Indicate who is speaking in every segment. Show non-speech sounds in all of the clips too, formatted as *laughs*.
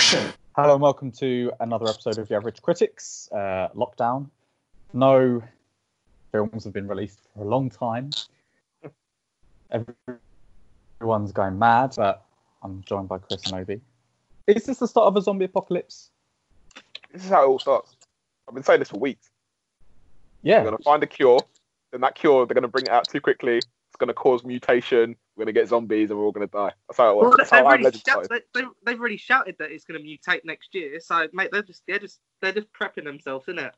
Speaker 1: Action!
Speaker 2: Hello and welcome to another episode of The Average Critics. Uh, lockdown. No films have been released for a long time. Everyone's going mad, but I'm joined by Chris and Obi. Is this the start of a zombie apocalypse?
Speaker 3: This is how it all starts. I've been saying this for weeks.
Speaker 2: Yeah.
Speaker 3: They're gonna find a cure, then that cure they're gonna bring it out too quickly. It's gonna cause mutation. We're gonna get zombies, and we're all gonna die. That's how it
Speaker 4: Well,
Speaker 3: works. That's
Speaker 4: they've,
Speaker 3: how
Speaker 4: already
Speaker 3: legend
Speaker 4: shout, they, they, they've already shouted that it's going to mutate next year. So, mate, they're just they're just they're just prepping themselves, isn't it?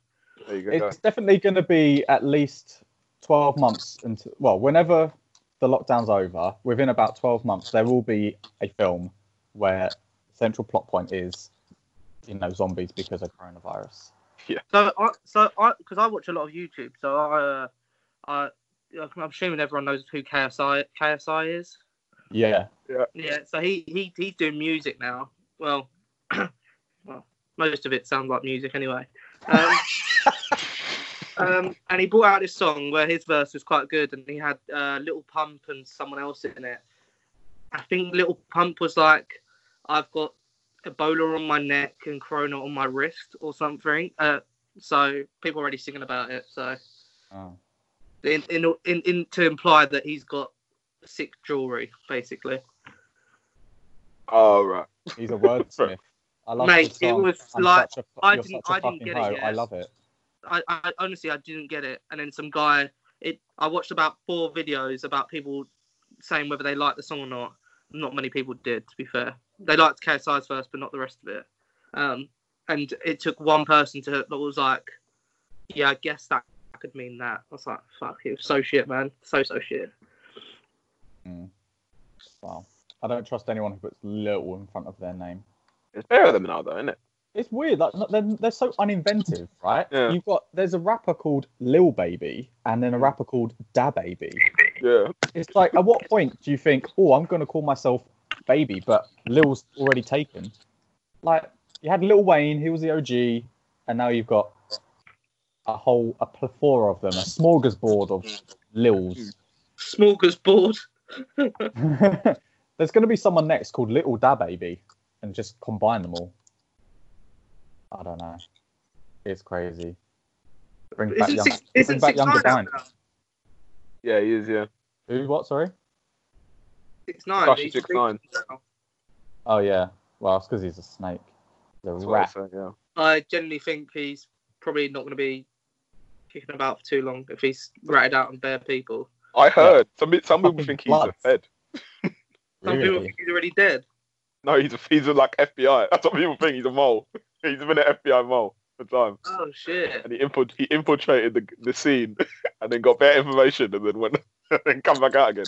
Speaker 3: There you go.
Speaker 2: It's definitely going to be at least 12 months until, well, whenever the lockdown's over, within about 12 months, there will be a film where central plot point is, you know, zombies because of coronavirus. Yeah.
Speaker 4: So, I, so I because I watch a lot of YouTube, so I, uh, I, I'm assuming everyone knows who KSI KSI is.
Speaker 2: Yeah.
Speaker 4: Yeah, so he, he he's doing music now. Well, *clears throat* well, most of it sounds like music anyway. Um, *laughs* um, and he brought out this song where his verse was quite good, and he had uh, Little Pump and someone else in it. I think Little Pump was like, "I've got Ebola on my neck and Corona on my wrist" or something. Uh, so people are already singing about it. So
Speaker 2: Oh.
Speaker 4: In, in in in to imply that he's got sick jewelry, basically.
Speaker 3: Oh right.
Speaker 2: He's a wordsmith. *laughs* I love
Speaker 4: Mate,
Speaker 2: his
Speaker 4: it was
Speaker 2: I'm
Speaker 4: like-
Speaker 2: such a,
Speaker 4: I didn't-
Speaker 2: such a
Speaker 4: I didn't
Speaker 2: fucking
Speaker 4: get it yet.
Speaker 2: I love it.
Speaker 4: I, I honestly I didn't get it, and then some guy it I watched about four videos about people saying whether they liked the song or not. Not many people did, to be fair. They liked KSI's first, but not the rest of it. Um, and it took one person to that was like, "Yeah, I guess that could mean that." I was like, "Fuck, it was so shit, man, so so shit."
Speaker 2: Mm. Wow. I don't trust anyone who puts little in front of their name.
Speaker 3: It's better than them now, though, isn't it?
Speaker 2: It's weird. Like they're, they're so uninventive, right?
Speaker 3: Yeah.
Speaker 2: You've got there's a rapper called Lil Baby and then a rapper called Da Baby.
Speaker 3: Yeah.
Speaker 2: It's like at what point do you think, oh, I'm going to call myself Baby, but Lil's already taken? Like you had Lil Wayne, he was the OG, and now you've got a whole a plethora of them, a smorgasbord of Lils.
Speaker 4: Smorgasbord. *laughs*
Speaker 2: There's going to be someone next called Little Da Baby, and just combine them all. I don't know. It's crazy. Bring back
Speaker 4: Isn't
Speaker 2: young,
Speaker 4: six,
Speaker 2: bring
Speaker 4: isn't
Speaker 2: back
Speaker 4: six
Speaker 2: younger
Speaker 4: nine out
Speaker 2: Brian.
Speaker 4: now?
Speaker 3: Yeah, he is. Yeah.
Speaker 2: Who? What? Sorry.
Speaker 4: Six nine.
Speaker 3: Gosh,
Speaker 4: he's
Speaker 3: six nine.
Speaker 2: Oh yeah. Well, it's because he's a snake. He's a
Speaker 3: That's I
Speaker 2: rat.
Speaker 3: say, yeah.
Speaker 4: I generally think he's probably not going to be kicking about for too long if he's ratted out on bare people.
Speaker 3: I heard some some people think he's a
Speaker 2: bloods.
Speaker 3: fed.
Speaker 4: Some people
Speaker 2: Really?
Speaker 4: think he's already dead.
Speaker 3: No, he's a, he's a, like FBI. That's what people think. He's a mole. He's been an FBI mole for time,
Speaker 4: Oh shit!
Speaker 3: and he infil- he infiltrated the the scene, *laughs* and then got better information, and then went *laughs* and then come back out again.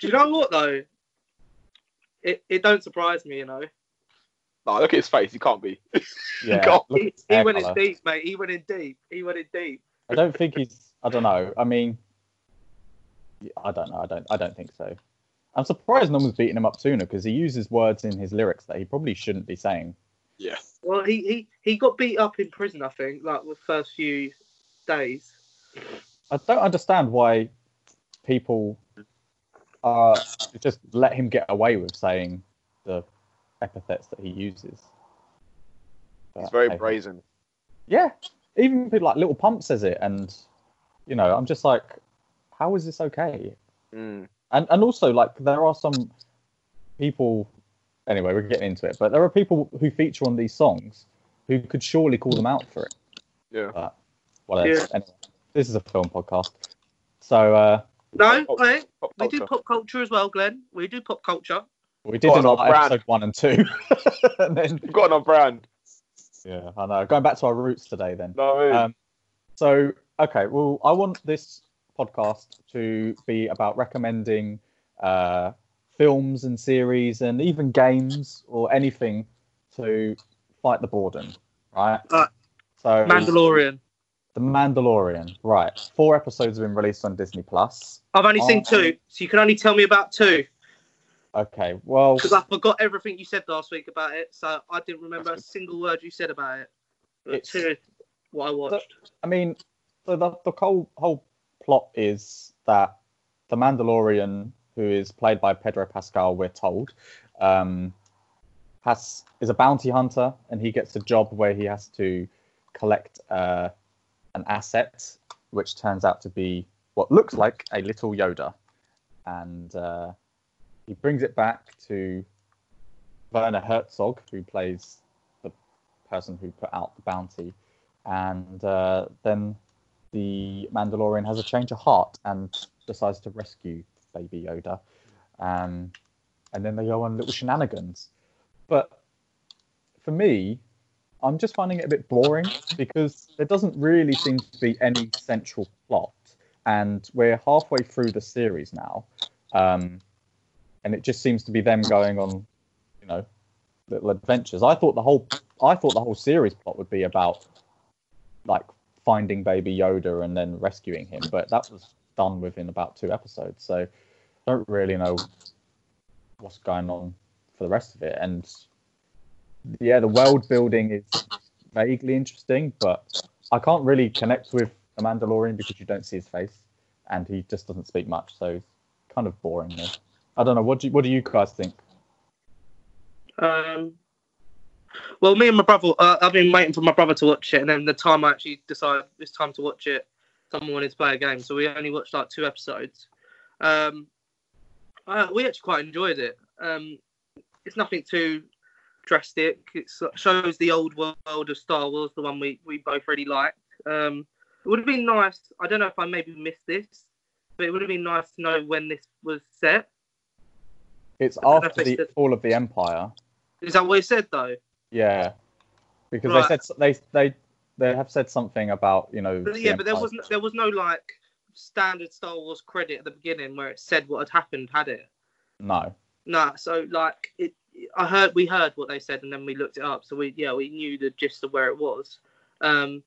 Speaker 4: Do you know what though? It it don't surprise me, you know.
Speaker 3: No, look at his face. He can't be. *laughs*
Speaker 2: Yeah.
Speaker 3: God.
Speaker 2: Look
Speaker 4: He,
Speaker 2: at his
Speaker 4: he
Speaker 2: hair
Speaker 4: went in
Speaker 2: colour.
Speaker 4: deep, mate. He went in deep. He went in deep.
Speaker 2: I don't think he's. I don't know. I mean, I don't know. I don't. I don't think so. I'm surprised no one's beating him up sooner because he uses words in his lyrics that he probably shouldn't be saying.
Speaker 3: Yeah.
Speaker 4: Well, he, he he got beat up in prison, I think, like the first few days.
Speaker 2: I don't understand why people uh, just let him get away with saying the epithets that he uses.
Speaker 3: He's very
Speaker 2: hey.
Speaker 3: brazen.
Speaker 2: Yeah, even people like Little Pump says it, and you know, I'm just like, how is this okay?
Speaker 3: Mm.
Speaker 2: And and also like there are some people. Anyway, we're getting into it, but there are people who feature on these songs who could surely call them out for it.
Speaker 3: Yeah.
Speaker 2: But whatever.
Speaker 4: Yeah.
Speaker 2: Anyway, this is a film podcast, so uh,
Speaker 4: No,
Speaker 3: Pop-
Speaker 4: wait,
Speaker 3: Pop
Speaker 4: we do pop culture as well, Glenn. We do pop culture.
Speaker 2: we did
Speaker 3: Got
Speaker 2: in
Speaker 3: our
Speaker 2: like
Speaker 3: brand.
Speaker 2: episode one and two, *laughs* and then
Speaker 3: We've got on our brand.
Speaker 2: Yeah, I know. Going back to our roots today, then.
Speaker 3: No, I mean,
Speaker 2: Um, so, okay, well, I want this podcast to be about recommending uh, films and series and even games or anything to fight the boredom, right?
Speaker 4: Uh,
Speaker 2: so, The
Speaker 4: Mandalorian.
Speaker 2: The Mandalorian, right? Four episodes have been released on Disney Plus.
Speaker 4: I've only seen
Speaker 2: Oh.
Speaker 4: two, so you can only tell me about two
Speaker 2: Okay, well,
Speaker 4: because I forgot everything you said last week about it, so I didn't remember a single word you said about it.
Speaker 2: It's-
Speaker 4: two, what I watched.
Speaker 2: I mean, so the the whole whole plot is that the Mandalorian, who is played by Pedro Pascal, we're told, um, has is a bounty hunter, and he gets a job where he has to collect uh, an asset, which turns out to be what looks like a little Yoda, and uh, he brings it back to Werner Herzog, who plays the person who put out the bounty, and uh, then the Mandalorian has a change of heart and decides to rescue Baby Yoda, um, and then they go on little shenanigans. But for me, I'm just finding it a bit boring because there doesn't really seem to be any central plot, and we're halfway through the series now, um, and it just seems to be them going on, you know, little adventures. I thought the whole I thought the whole series plot would be about like finding Baby Yoda and then rescuing him, but that was done within about two episodes. So I don't really know what's going on for the rest of it. And yeah, the world building is vaguely interesting, but I can't really connect with the Mandalorian because you don't see his face and he just doesn't speak much. So kind of boring. I don't know. What do you, what do you guys think?
Speaker 4: Um, well, me and my brother, uh, I've been waiting for my brother to watch it, and then the time I actually decided it's time to watch it, someone wanted to play a game, so we only watched like two episodes. Um, uh, we actually quite enjoyed it. Um, it's nothing too drastic. It shows the old world of Star Wars, the one we, we both really liked. Um, it would have been nice. I don't know if I maybe missed this, but it would have been nice to know when this was set.
Speaker 2: It's after the fall of the Empire.
Speaker 4: Is that what it said though?
Speaker 2: Yeah, because right. they said they they they have said something about you know.
Speaker 4: But yeah, the but there wasn't there was no like standard Star Wars credit at the beginning where it said what had happened, had it?
Speaker 2: No.
Speaker 4: No, so like it, I heard we heard what they said and then we looked it up, so we yeah we knew the gist of where it was. Um,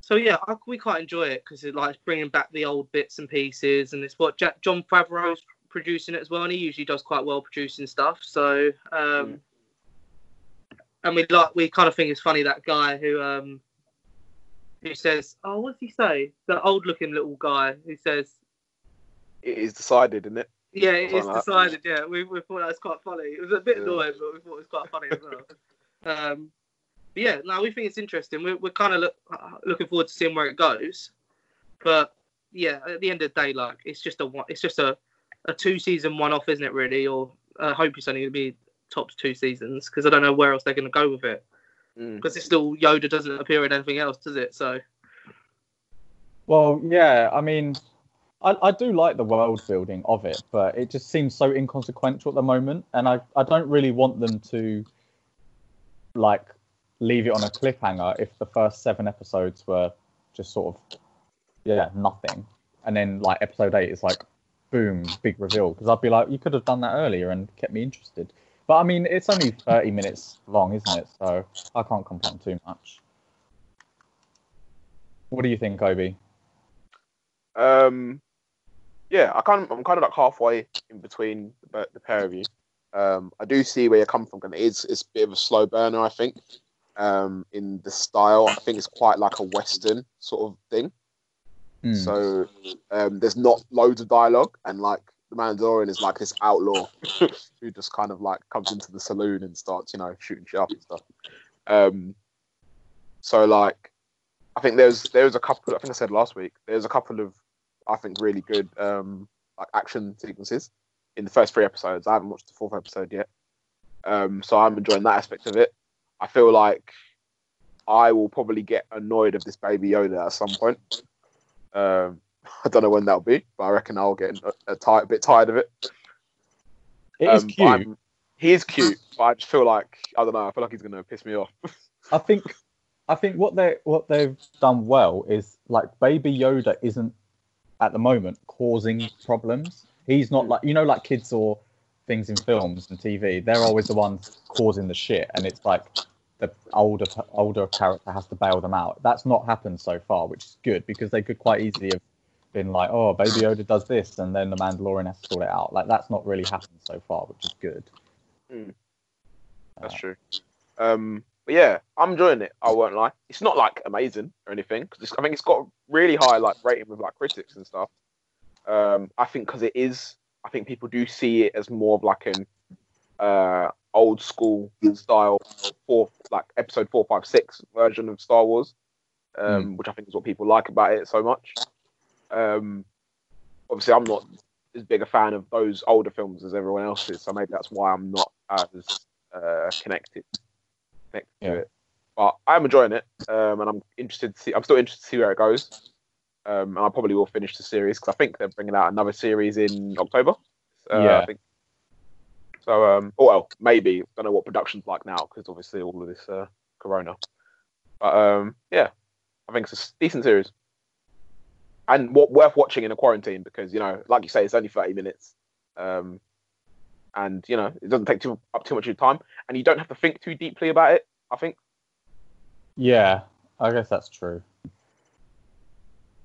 Speaker 4: so yeah, I, we quite enjoy it because it like bringing back the old bits and pieces, and it's what Jack, Jon Favreau's producing it as well, and he usually does quite well producing stuff. So um, and we like we kind of think it's funny that guy who um who says, "Oh, what does he say?" The old-looking little guy who says,
Speaker 3: "It is decided, isn't it?"
Speaker 4: Yeah, it is decided. Yeah, we, we thought that was quite funny. It was a bit yeah. annoying, but we thought it was quite funny as well. um, but yeah, no, we think it's interesting. We're we're kind of look, looking forward to seeing where it goes. But yeah, at the end of the day, like it's just a it's just a a two season one off, isn't it? Really, or I hope it's only going to be top two seasons because I don't know where else they're going to go with it. Because mm. it's still Yoda doesn't appear in anything else, does it? So.
Speaker 2: Well, yeah. I mean, I, I do like the world building of it, but it just seems so inconsequential at the moment, and I, I don't really want them to like leave it on a cliffhanger if the first seven episodes were just sort of yeah nothing, and then like episode eight is like boom big reveal because I'd be like you could have done that earlier and kept me interested. But I mean, it's only 30 minutes long, isn't it? So I can't complain too much. What do you think, Obi?
Speaker 3: Um, yeah, I kind of, I'm kind of like halfway in between the, the pair of you. Um, I do see where you're coming from. It is it's a bit of a slow burner, I think. Um, in the style, I think it's quite like a western sort of thing. Mm. So um, there's not loads of dialogue, and like the Mandalorian is like this outlaw *laughs* who just kind of like comes into the saloon and starts, you know, shooting shit up and stuff. Um, so like, I think there's there's a couple. I think I said last week. There's a couple of I think really good um, like action sequences in the first three episodes. I haven't watched the fourth episode yet, um, so I'm enjoying that aspect of it. I feel like I will probably get annoyed of this baby Yoda at some point. Um, *laughs* I don't know when that'll be, but I reckon I'll get a, a, a bit tired of it.
Speaker 2: It is um, cute.
Speaker 3: He is cute, but I just feel like I don't know. I feel like he's gonna piss me off. *laughs*
Speaker 2: I think, I think what they what they've done well is like Baby Yoda isn't at the moment causing problems. He's not like you know like kids or things in films and TV. They're always the ones causing the shit, and it's like the older older character has to bail them out. That's not happened so far, which is good because they could quite easily have been like, oh, Baby Yoda does this, and then the Mandalorian has to sort it out. Like that's not really happened so far, which is good.
Speaker 3: Mm. That's uh, true. Um, but yeah, I'm enjoying it. I won't lie. It's not like amazing or anything because I think it's got really high like rating with like critics and stuff. Um, I think because it is, I think people do see it as more of like an uh, old school style four like episode four five six version of Star Wars, um, which I think is what people like about it so much. Um, obviously, I'm not as big a fan of those older films as everyone else is, so maybe that's why I'm not as uh, connected, connected
Speaker 2: Yeah.
Speaker 3: to it. But I'm enjoying it, um, and I'm interested to see. I'm still interested to see where it goes. Um, and I probably will finish the series because I think they're bringing out another series in October. Uh,
Speaker 2: Yeah.
Speaker 3: I think. So, um, oh, well, maybe don't know what production's like now because obviously all of this uh, Corona. But um, yeah, I think it's a decent series and what worth watching in a quarantine because you know, like you say, it's only thirty minutes, um, and you know, it doesn't take too up too much of your time, and you don't have to think too deeply about it. I think.
Speaker 2: Yeah, I guess that's true.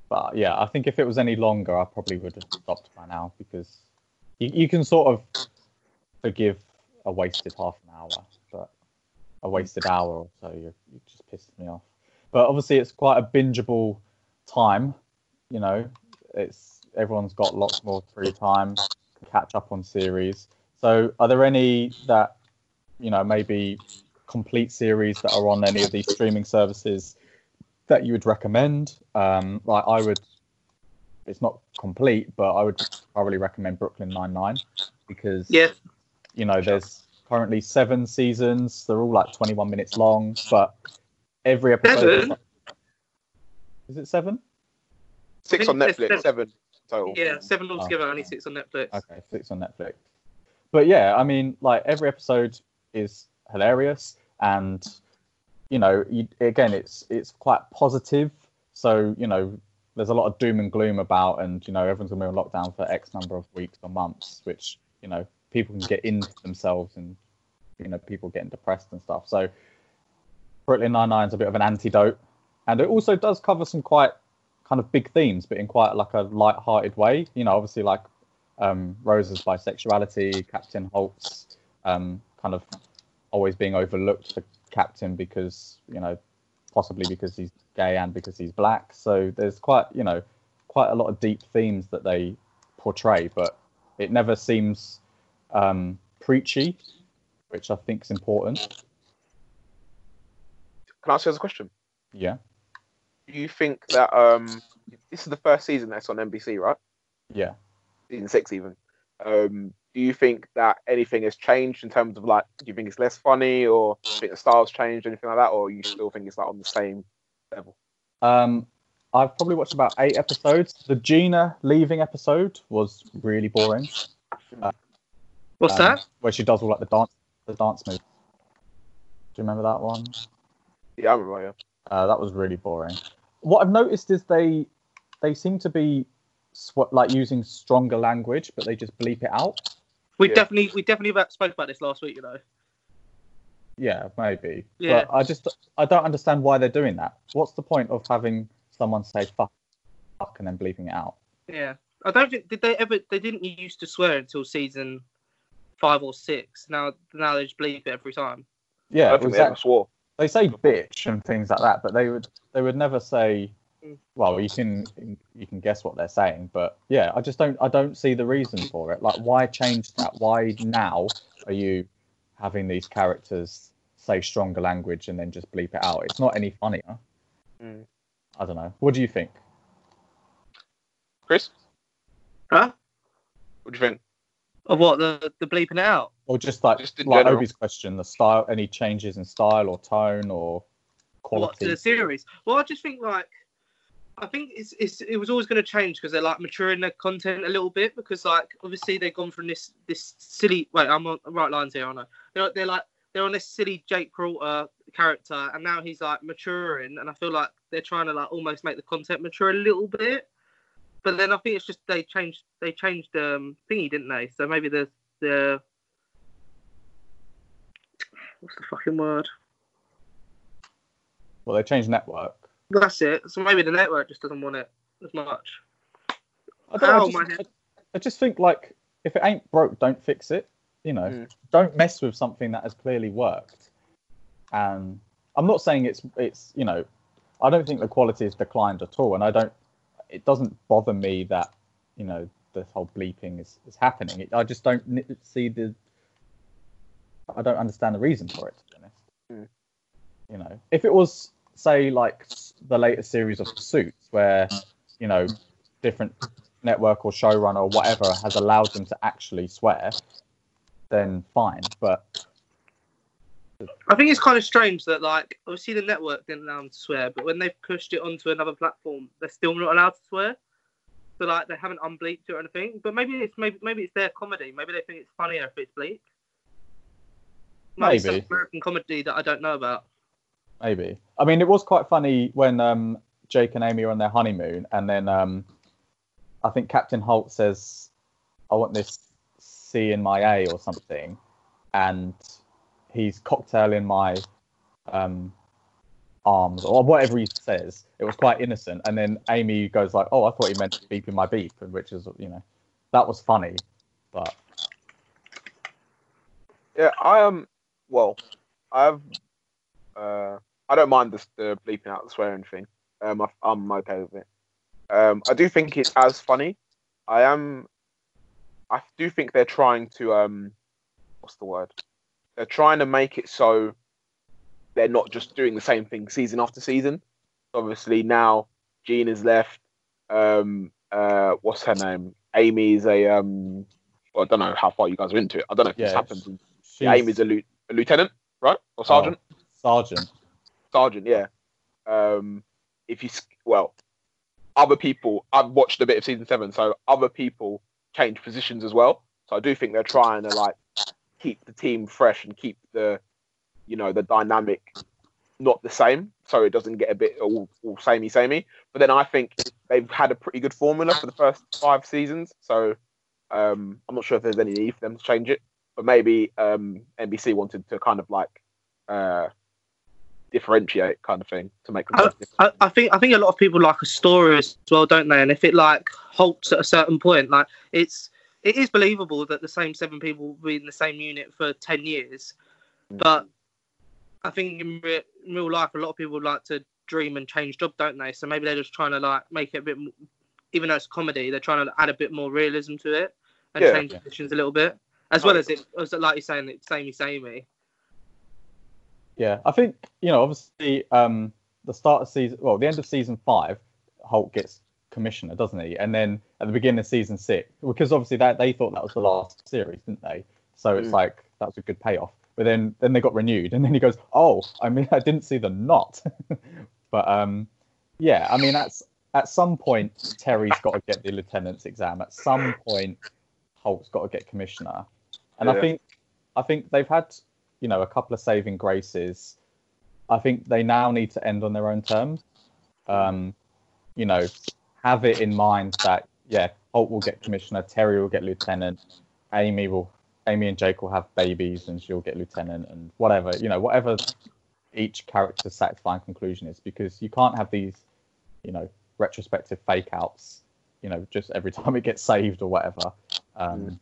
Speaker 2: But yeah, I think if it was any longer, I probably would have stopped by now because you, you can sort of forgive a wasted half an hour, but a wasted hour or so, you, you just pissed me off. But obviously, it's quite a bingeable time. You know, it's everyone's got lots more free time to catch up on series. So, are there any that you know maybe complete series that are on any of these streaming services that you would recommend? Um, like I would, it's not complete, but I would probably recommend Brooklyn Nine Nine because
Speaker 4: Yeah,
Speaker 2: you know there's currently seven seasons. They're all like 21 minutes long, but every episode.
Speaker 4: Seven?
Speaker 2: Is it seven?
Speaker 3: Six on Netflix,
Speaker 4: seven.
Speaker 3: seven total.
Speaker 4: yeah, seven
Speaker 2: Oh.
Speaker 4: altogether, only six on Netflix.
Speaker 2: Okay, six on Netflix. But yeah, I mean, like every episode is hilarious, and you know, you, again, it's it's quite positive. So you know, there's a lot of doom and gloom about, and you know, everyone's gonna be on lockdown for X number of weeks or months, which you know, people can get into themselves, and you know, people getting depressed and stuff. So Brooklyn Nine Nine is a bit of an antidote, and it also does cover some quite kind of big themes, but in quite like a light-hearted way. You know, obviously like um, Rosa's bisexuality, Captain Holt's um, kind of always being overlooked for Captain because you know possibly because he's gay and because he's black. So there's quite you know quite a lot of deep themes that they portray, but it never seems um, preachy, which I think is important.
Speaker 3: Can I ask you guys a question?
Speaker 2: Yeah,
Speaker 3: Do you think that um, this is the first season that's on NBC, right?
Speaker 2: yeah.
Speaker 3: Season six, even. Um, do you think that anything has changed in terms of like, do you think it's less funny, or do you think the style's changed, anything like that, or you still think it's like on the same level?
Speaker 2: Um, I've probably watched about eight episodes. The Gina leaving episode was really boring.
Speaker 4: What's
Speaker 2: um,
Speaker 4: that?
Speaker 2: Where she does all like the dance, the dance move. Do you remember that one?
Speaker 3: Yeah, I remember. Yeah.
Speaker 2: Uh, that was really boring. What I've noticed is they they seem to be sw- like using stronger language, but they just bleep it out.
Speaker 4: We
Speaker 3: yeah.
Speaker 4: definitely we definitely about, spoke about this last week. You know.
Speaker 2: Yeah, maybe.
Speaker 4: Yeah.
Speaker 2: But I just I don't understand why they're doing that. What's the point of having someone say fuck, fuck and then bleeping it out?
Speaker 4: Yeah, I don't think did they ever they didn't used to swear until season five or six. Now now they just bleep it every time.
Speaker 2: Yeah,
Speaker 3: don't think
Speaker 2: was
Speaker 3: they swore.
Speaker 2: they say bitch and things like that, but they would they would never say.
Speaker 4: Mm.
Speaker 2: Well, you can you can guess what they're saying, but yeah, I just don't I don't see the reason for it. Like, why change that? Why now are you having these characters say stronger language and then just bleep it out? It's not any funnier.
Speaker 3: Mm.
Speaker 2: I don't know. What do you think?
Speaker 3: Chris,
Speaker 4: Huh?
Speaker 3: what do you think?
Speaker 4: Of what the the bleeping it out?
Speaker 2: Or just like
Speaker 3: Just in
Speaker 2: like
Speaker 3: general.
Speaker 2: Obi's question, the style, any changes in style or tone or
Speaker 4: What to the series? Well, I just think like. I think it's, it's it was always going to change because they're like maturing their content a little bit because like obviously they've gone from this this silly wait I'm on the right lines here I know they're they're like they're on this silly Jake Peralta character and now he's like maturing and I feel like they're trying to like almost make the content mature a little bit but then I think it's just they changed they changed um thingy didn't they so maybe the the what's the fucking word
Speaker 2: Well, they changed network.
Speaker 4: that's it so maybe the network just doesn't want it as much
Speaker 2: I, don't,
Speaker 4: Ow,
Speaker 2: I, just. I, I just think like if it ain't broke, don't fix it. You know,
Speaker 3: Mm.
Speaker 2: don't mess with something that has clearly worked. And I'm not saying it's it's you know, I don't think the quality has declined at all, and I don't. It doesn't bother me that you know this whole bleeping is, is happening. It, I just don't see the I don't understand the reason for it. To be honest,
Speaker 3: Mm.
Speaker 2: you know, if it was say like the latest series of Suits, where you know different network or showrunner or whatever has allowed them to actually swear, then fine. But
Speaker 4: I think it's kind of strange that like obviously the network didn't allow them to swear, but when they've pushed it onto another platform, they're still not allowed to swear. So like they haven't unbleeped it or anything. But maybe it's maybe maybe it's their comedy. Maybe they think it's funnier if it's be
Speaker 2: Maybe.
Speaker 4: American comedy that I don't know about.
Speaker 2: Maybe. I mean, it was quite funny when um, Jake and Amy are on their honeymoon, and then um, I think Captain Holt says, "I want this C in my A" or something, and he's cocktail in my um, arms or whatever he says. It was quite innocent, and then Amy goes like, "Oh, I thought he meant beeping my beep," and which is you know, that was funny, but
Speaker 3: Yeah, I am. well, I've. Uh, I don't mind the, the bleeping out the swearing thing. Um, I, I'm okay with it. Um, I do think it's as funny. I am. I do think they're trying to um, what's the word? They're trying to make it so they're not just doing the same thing season after season. Obviously now Jean is left. Um, uh, what's her name? Amy's a um. Well, I don't know how far you guys are into it. I don't know if this
Speaker 2: Yeah,
Speaker 3: happens. in-
Speaker 2: she's
Speaker 3: Amy's a, lieu- a lieutenant, right, or sergeant?
Speaker 2: sergeant.
Speaker 3: sergeant, yeah. Um, if you well, other people. I've watched a bit of season seven, so other people change positions as well. So I do think they're trying to like keep the team fresh and keep the, you know, the dynamic not the same, so it doesn't get a bit all, all samey samey. But then I think they've had a pretty good formula for the first five seasons, so um, I'm not sure if there's any need for them to change it. But maybe um, NBC wanted to kind of like uh, differentiate kind of thing to make different.
Speaker 4: I, I think I think a lot of people like a story as well, don't they? And if it like halts at a certain point, like it's it is believable that the same seven people will be in the same unit for ten years,
Speaker 3: Mm.
Speaker 4: but I think in, re- in real life, a lot of people like to dream and change job, don't they? So maybe they're just trying to like make it a bit, more, even though it's comedy, they're trying to add a bit more realism to it and
Speaker 3: Yeah.
Speaker 4: change
Speaker 2: Yeah.
Speaker 4: positions a little bit, as well
Speaker 3: Oh.
Speaker 4: as it, as like you're saying, it's samey samey.
Speaker 2: Yeah, I think you know, obviously, um, the start of season, well, the end of season five, Holt gets commissioner, doesn't he? And then at the beginning of season six, because obviously that they thought that was the last series, didn't they? So it's
Speaker 3: Mm.
Speaker 2: like that's a good payoff. But then then they got renewed, and then he goes, "Oh, I mean, I didn't see the knot." *laughs* but um, yeah, I mean, that's at some point Terry's got to get the lieutenant's exam. At some point, Holt's got to get commissioner, and I think I think they've had you know a couple of saving graces. I think they now need to end on their own terms. Um, you know, have it in mind that yeah, Holt will get commissioner, Terry will get lieutenant, Amy will, Amy and Jake will have babies, and she'll get lieutenant, and whatever you know, whatever each character's satisfying conclusion is, because you can't have these, you know, retrospective fake outs, you know, just every *laughs* time it gets saved or whatever. Um,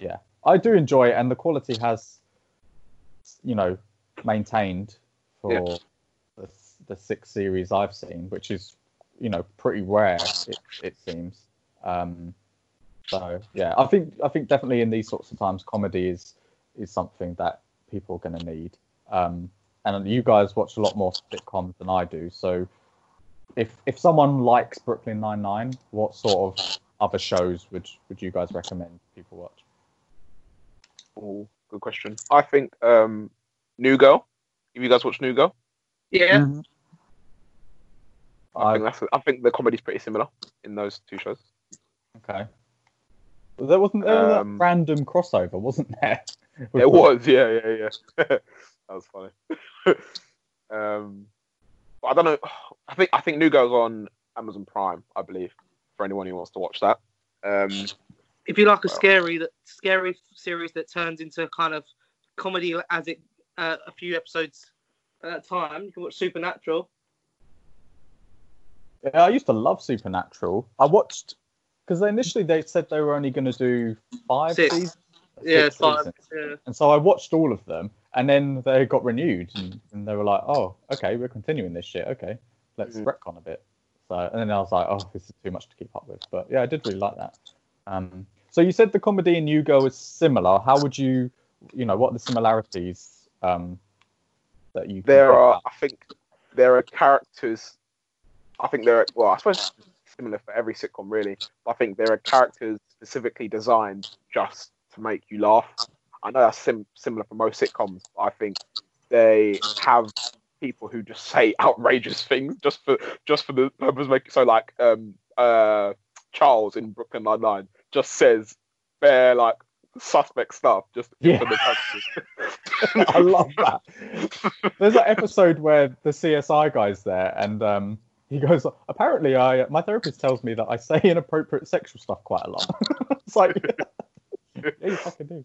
Speaker 2: yeah, I do enjoy it, and the quality has, you know, maintained for
Speaker 3: Yeah.
Speaker 2: the, the six series I've seen, which is, you know, pretty rare. It, it seems. Um, so yeah, I think I think definitely in these sorts of times, comedy is is something that people are going to need. Um, and you guys watch a lot more sitcoms than I do, so if if someone likes Brooklyn Nine Nine, what sort of other shows would would you guys recommend people watch?
Speaker 3: Oh, good question. I think um, New Girl. Have you guys watched New Girl?
Speaker 4: Yeah,
Speaker 2: Mm-hmm.
Speaker 3: I,
Speaker 2: I,
Speaker 3: think that's. I think the comedy's pretty similar in those two shows.
Speaker 2: okay. There wasn't there was
Speaker 3: Um,
Speaker 2: that random crossover, wasn't there? *laughs*
Speaker 3: It was, yeah, yeah, yeah. *laughs* that was funny. *laughs* um, but I don't know. I think I think New Girl's on Amazon Prime, I believe, for anyone who wants to watch that. Um,
Speaker 4: if you like a
Speaker 3: Well-
Speaker 4: scary that scary series that turns into kind of comedy as it uh, a few episodes at a time, you can watch Supernatural.
Speaker 2: Yeah, I used to love Supernatural. I watched because initially they said they were only going to do five
Speaker 4: Six.
Speaker 2: seasons.
Speaker 4: Yeah, five. Yeah.
Speaker 2: And so I watched all of them, and then they got renewed, and, and they were like, "Oh, okay, we're continuing this shit. Okay, let's
Speaker 3: Mhm.
Speaker 2: retcon a bit." So, and then I was like, "Oh, this is too much to keep up with." But yeah, I did really like that. Um, so you said the comedy in Girl is similar. How would you you know, what are the similarities um, that you?
Speaker 3: there are? I think, there are characters. I think there are. Well, I suppose similar for every sitcom, really. But I think there are characters specifically designed just to make you laugh. I know that's sim- similar for most sitcoms. But I think they have people who just *laughs* say outrageous things just for just for the purpose of making. So, like, um, uh, Charles in Brooklyn Nine Nine just says bare like suspect stuff just
Speaker 2: Yeah.
Speaker 3: for the purposes. *laughs*
Speaker 2: I love that. There's an episode where the CSI guy's there, and um, he goes, "Apparently, I my therapist tells me that I say inappropriate sexual stuff quite a lot." *laughs* it's like, *laughs* yeah, you fucking do.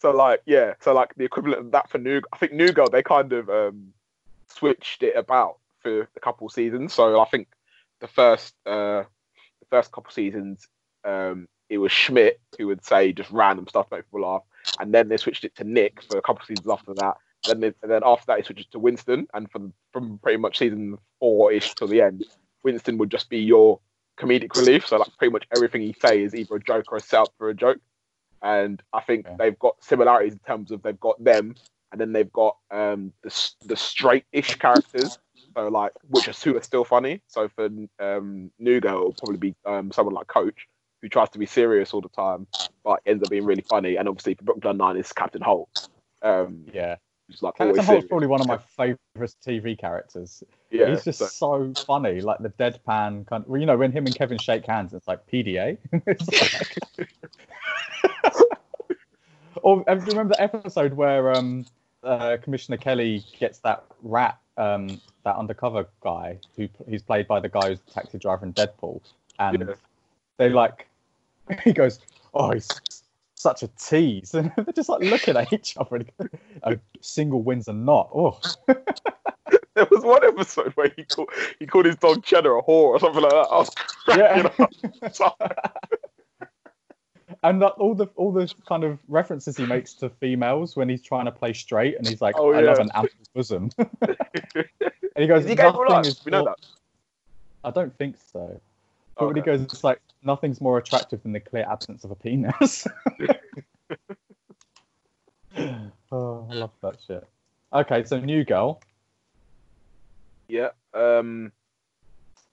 Speaker 3: So like yeah, so like the equivalent of that for New, I think New Girl they kind of um, switched it about for a couple seasons. So I think the first uh, the first couple seasons um, it was Schmidt who would say just random stuff to make people laugh, and then they switched it to Nick for a couple seasons after that. Then and then after that, they switched it to Winston, and from from pretty much season four ish till the end, Winston would just be your comedic relief. So like pretty much everything he say is either a joke or a setup for a joke. And I think
Speaker 2: Okay.
Speaker 3: they've got similarities in terms of they've got them, and then they've got um, the the straight-ish characters. So like, which are who are still funny. So for um, New Girl, it'll probably be um, someone like Coach, who tries to be serious all the time, but ends up being really funny. And obviously for Brooklyn Nine is Captain Holt, um,
Speaker 2: Yeah,
Speaker 3: who's like
Speaker 2: Captain Holt's probably one of my favourite TV characters.
Speaker 3: Yeah,
Speaker 2: He's just
Speaker 3: so-
Speaker 2: so funny, like the deadpan kind. Well, you know, when him and Kevin shake hands, it's like PDA. *laughs* It's like- or uh, do you remember the episode where um, uh, Commissioner Kelly gets that rat, um, that undercover guy who he's played by the guy who's the taxi driver in Deadpool, and
Speaker 3: Yeah.
Speaker 2: they like, *laughs* he goes, "Oh, he's such a tease," and *laughs* they're just like looking at each other. And go, "Oh, single wins a not. Oh, *laughs*
Speaker 3: There was one episode where he called he called his dog Cheddar a whore or something like that. I was cracking
Speaker 2: yeah.
Speaker 3: up. *laughs*
Speaker 2: and that, all the all the kind of references he makes to females when he's trying to play straight, and he's like,
Speaker 3: Oh,
Speaker 2: "I love an ample bosom," and he goes,
Speaker 3: Is he
Speaker 2: "Nothing is
Speaker 3: We know that.
Speaker 2: I don't think so." But when he goes, it's like nothing's more attractive than the clear absence of a penis. *laughs* *laughs* oh, I love that shit. Okay, so new girl.
Speaker 3: Yeah. Um.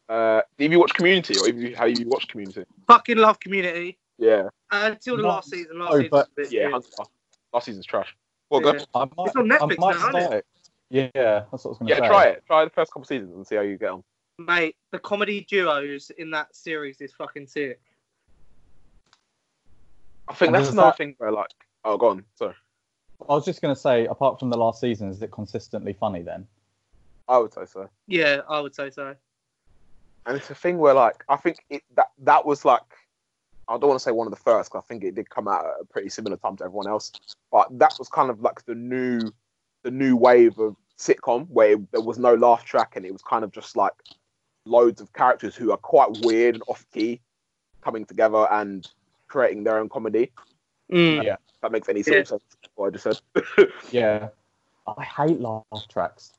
Speaker 3: Uh. Have you watched Community, or have you have you watched Community?
Speaker 4: Fucking love Community.
Speaker 3: Yeah.
Speaker 4: Uh, until the
Speaker 2: No.
Speaker 4: last season. Last
Speaker 2: Oh,
Speaker 4: season
Speaker 2: but-
Speaker 4: a bit
Speaker 3: Yeah.
Speaker 4: shit.
Speaker 3: Hunter. Last season's trash. Well,
Speaker 4: Yeah.
Speaker 3: good.
Speaker 2: I might,
Speaker 4: It's on
Speaker 2: I
Speaker 4: Netflix
Speaker 2: might
Speaker 4: now, isn't
Speaker 2: start it. Yeah, that's what I was going to
Speaker 3: Yeah,
Speaker 2: say.
Speaker 3: try it. Try the first couple seasons and see how you get on.
Speaker 4: Mate, the comedy duos in that series is fucking sick.
Speaker 3: I think
Speaker 2: And
Speaker 3: that's another
Speaker 2: that-
Speaker 3: thing where like, oh, go on. Sorry.
Speaker 2: I was just going to say, apart from the last season, is it consistently funny then?
Speaker 3: I would say so.
Speaker 4: Yeah, I would say so.
Speaker 3: And it's a thing where like I think it that that was like I don't want to say one of the first 'cause I think it did come out at a pretty similar time to everyone else. But that was kind of like the new the new wave of sitcom where there was no laugh track and it was kind of just like loads of characters who are quite weird and off key coming together and creating their own comedy.
Speaker 4: Mm.
Speaker 2: Yeah.
Speaker 3: If that makes any sort
Speaker 4: Yeah.
Speaker 3: of sense. What I just said. *laughs*
Speaker 2: Yeah. I hate laugh tracks.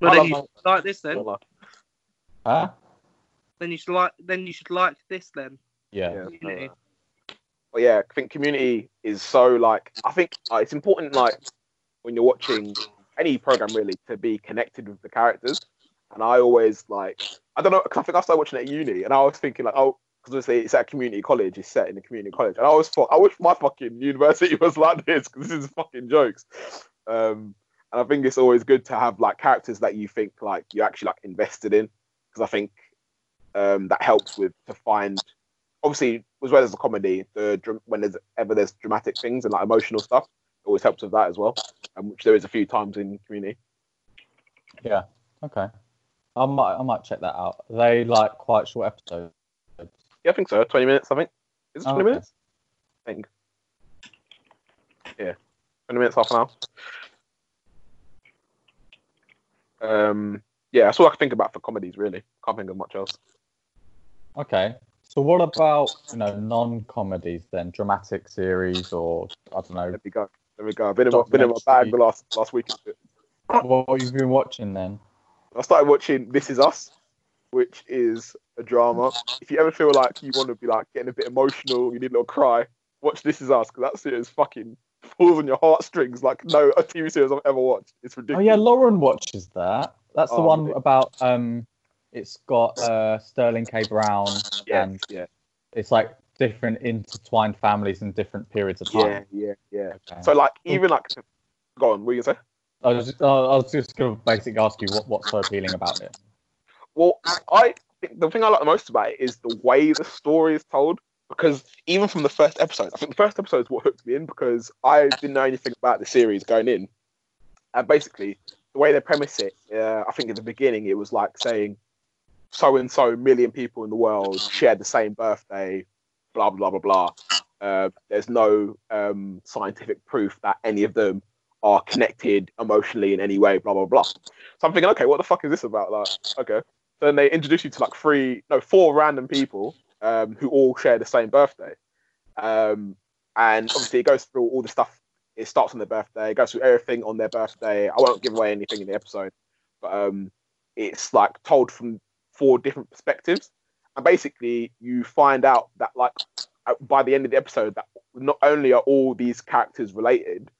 Speaker 4: Well,
Speaker 3: I
Speaker 4: then you should like this then.
Speaker 2: Huh?
Speaker 4: Then you should like. Then you should like this then.
Speaker 2: Yeah.
Speaker 3: Yeah. But yeah, I think community is so like I think uh, it's important like when you're watching any program really to be connected with the characters. And I always like I don't know 'cause I think I started watching it at uni and I was thinking like oh because obviously it's at community college, it's set in a community college, and I always thought I wish my fucking university *laughs* was like this because this is fucking jokes. Um, and I think it's always good to have like characters that you think like you actually like invested in because I think um, that helps with to find obviously as well as the comedy, the when there's ever there's dramatic things and like emotional stuff, it always helps with that as well, um, which there is a few times in Community. Yeah.
Speaker 2: Okay. I might, I might check that out. They like quite short episodes.
Speaker 3: Yeah, I think so. Twenty minutes, I think. Is it twenty
Speaker 2: okay.
Speaker 3: minutes? I think. Yeah, twenty minutes, half an hour. Um, yeah, that's all I can think about for comedies. Really, can't think of much else.
Speaker 2: Okay. So what about you know non-comedies then, dramatic series or I don't know
Speaker 3: There we go. There we go. I've been in my, been in my bag the last last week.
Speaker 2: what you've been watching then?
Speaker 3: I started watching This Is Us, which is a drama. If you ever feel like you want to be like getting a bit emotional, you need a little cry, watch This Is Us because that series fucking pulls on your heartstrings like no *laughs* a TV series I've ever watched. It's ridiculous.
Speaker 2: Oh yeah, Lauren watches that. That's the
Speaker 3: Oh,
Speaker 2: one about um, it's got uh Sterling K. Brown
Speaker 3: yeah,
Speaker 2: and
Speaker 3: yeah,
Speaker 2: it's like different intertwined families in different periods of
Speaker 3: yeah,
Speaker 2: time.
Speaker 3: yeah, yeah.
Speaker 2: Okay.
Speaker 3: So like even like, go on. What are you gonna say?
Speaker 2: I was just, just gonna basically ask you what, what's so appealing about it.
Speaker 3: Well, I think the thing I like the most about it is the way the story is told. Because even from the first episode, I think the first episode is what hooked me in because I didn't know anything about the series going in. And basically, the way they premise it, uh, I think at the beginning it was like saying so and so million people in the world shared the same birthday, blah blah blah blah. Uh, there's no um, scientific proof that any of them are connected emotionally in any way, blah blah blah. So I'm thinking, okay, what the fuck is this about? Like, okay. Then they introduce you to like three, no, four random people um, who all share the same birthday. Um, and obviously, it goes through all the stuff. It starts on their birthday, it goes through everything on their birthday. I won't give away anything in the episode, but um, it's like told from four different perspectives. And basically, you find out that, like, by the end of the episode, that not only are all these characters related,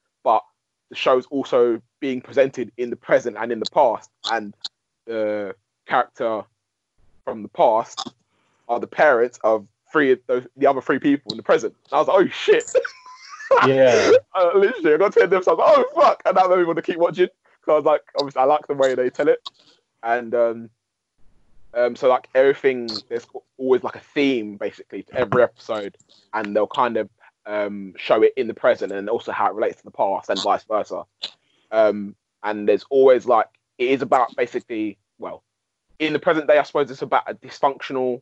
Speaker 3: the show's also being presented in the present and in the past. And the character from the past are the parents of three of those, the other three people in the present. And I was like, oh shit. *laughs*
Speaker 2: Yeah.
Speaker 3: uh, literally, I got to the end of episode, I was like, oh fuck. And that made me want to keep watching. Because I was like, obviously, I like the way they tell it. And um, um, so, like, everything, there's always like a theme basically to every episode. And they'll kind of um, show it in the present and also how it relates to the past and vice versa. Um, and there's always like, it is about basically, well, in the present day, I suppose it's about a dysfunctional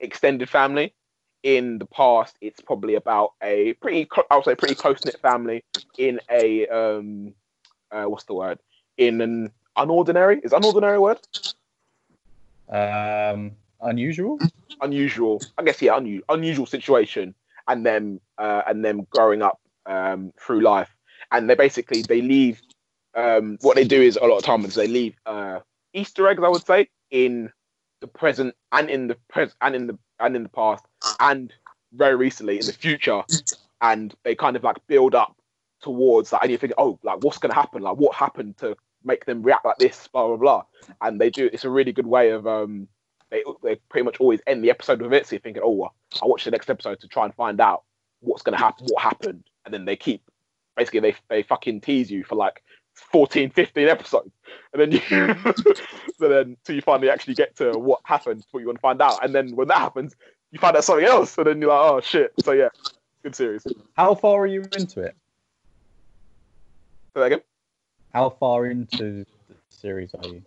Speaker 3: extended family. In the past, it's probably about a pretty, I would say, pretty close knit family in a um, uh, what's the word? In an unordinary is unordinary a word?
Speaker 2: Um, unusual.
Speaker 3: Unusual, I guess. Yeah, unu- unusual situation, and them uh, and them growing up um, through life, and they basically they leave. Um, what they do is a lot of times they leave uh, Easter eggs, I would say, in the present and in the present and in the and in the past and very recently in the future, and they kind of like build up towards that, and you think, oh, like what's going to happen? Like what happened to make them react like this? Blah blah blah. And they do. It's a really good way of um. They, they pretty much always end the episode with it, so you're thinking, oh, well, I'll watch the next episode to try and find out what's going to happen, what happened, and then they keep basically they they fucking tease you for like 14, 15 episodes, and then you *laughs* so then till you finally actually get to what happened, what you want to find out, and then when that happens, you find out something else, and then you're like, oh shit. So yeah, good series.
Speaker 2: How far are you into it?
Speaker 3: that again.
Speaker 2: How far into the series are you?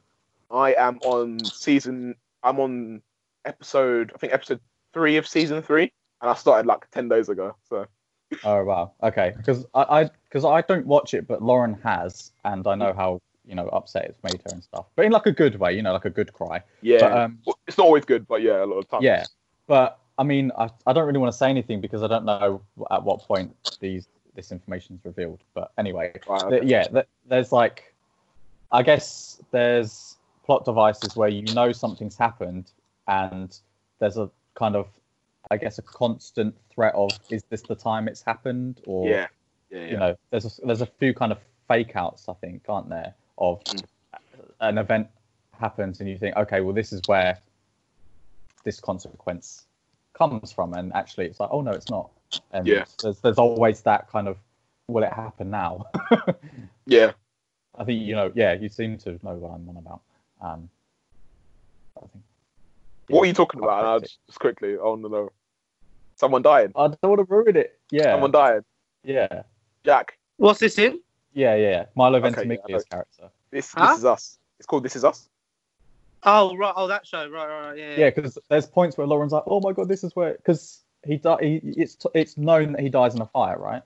Speaker 3: I am on season. I'm on episode. I think episode three of season three, and I started like ten days ago. So
Speaker 2: Oh wow. Okay. Because I because I, don't watch it, but Lauren has, and I know how you know upset it's made her and stuff, but in like a good way. You know, like a good cry.
Speaker 3: yeah,
Speaker 2: But um,
Speaker 3: it's not always good, but yeah, a lot of times.
Speaker 2: yeah. But I mean, I, I don't really want to say anything because I don't know at what point these this information is revealed. But anyway,
Speaker 3: Right,
Speaker 2: th- yeah, th- there's like, I guess there's plot devices where you know something's happened, and there's a kind of, I guess, a constant threat of is this the time it's happened, or
Speaker 3: yeah, yeah, yeah.
Speaker 2: you know, there's a, there's a few kind of fake outs, I think, aren't there, of
Speaker 3: Mm.
Speaker 2: an event happens and you think, okay, well, this is where this consequence comes from, and actually, it's like, oh no, it's not. And
Speaker 3: Yeah.
Speaker 2: there's there's always that kind of, will it happen now? *laughs*
Speaker 3: yeah.
Speaker 2: I think you know, yeah, you seem to know what I'm on about. Um, I think.
Speaker 3: What are you talking about? And I'll just, just quickly, I want to know. Someone dying.
Speaker 2: I don't want to ruin it. Yeah,
Speaker 3: Someone dying.
Speaker 2: yeah,
Speaker 3: Jack.
Speaker 4: What's this in?
Speaker 2: yeah, yeah. Milo
Speaker 3: Okay, yeah,
Speaker 2: Ventimiglia's
Speaker 3: I
Speaker 2: character.
Speaker 3: This
Speaker 4: Huh?
Speaker 3: this is us. It's called This Is Us.
Speaker 4: Oh right, oh that show, right, right, right, yeah.
Speaker 2: Yeah, because there's points where Lauren's like, "Oh my god, this is where," because he, di- he it's t- it's known that he dies in a fire, right?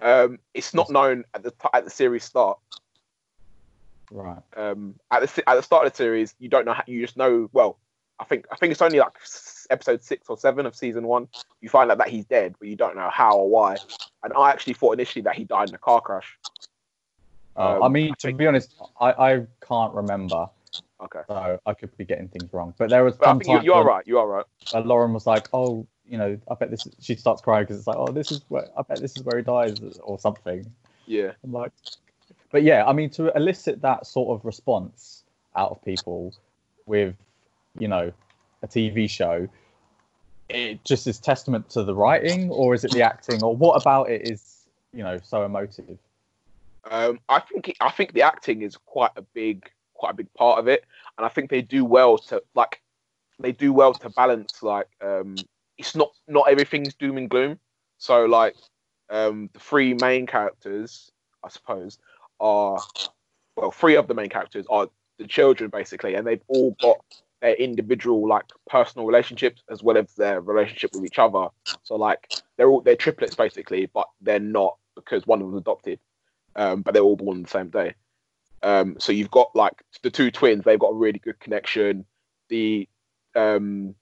Speaker 3: Um, it's not known at the t- at the series start.
Speaker 2: Right.
Speaker 3: Um, at the at the start of the series, you don't know. How, you just know. Well, I think I think it's only like episode six or seven of season one. You find out that he's dead, but you don't know how or why. And I actually thought initially that he died in a car crash.
Speaker 2: Uh,
Speaker 3: Um,
Speaker 2: I mean, to be honest, I, I can't remember,
Speaker 3: Okay.
Speaker 2: so I could be getting things wrong. But there was
Speaker 3: But
Speaker 2: some
Speaker 3: you, you are right. You are right.
Speaker 2: where Lauren was like, "Oh, you know, I bet this. She starts crying because it's like, oh, this is where I bet this is where he dies or something.
Speaker 3: Yeah.
Speaker 2: I'm like, but yeah, I mean, to elicit that sort of response out of people with, you know, a TV show, it just is testament to the writing, or is it the acting, or what about it is, you know, so emotive?
Speaker 3: Um, I think I think the acting is quite a big quite a big part of it, and I think they do well to like they do well to balance like um, it's not not everything's doom and gloom. So like um, the three main characters, I suppose, are well, three of the main characters are the children basically, and they've all got their individual like personal relationships as well as their relationship with each other. So like they're all they're triplets basically, but they're not because one of them was adopted. Um, but they're all born the same day. Um, so you've got like the two twins; they've got a really good connection. The um,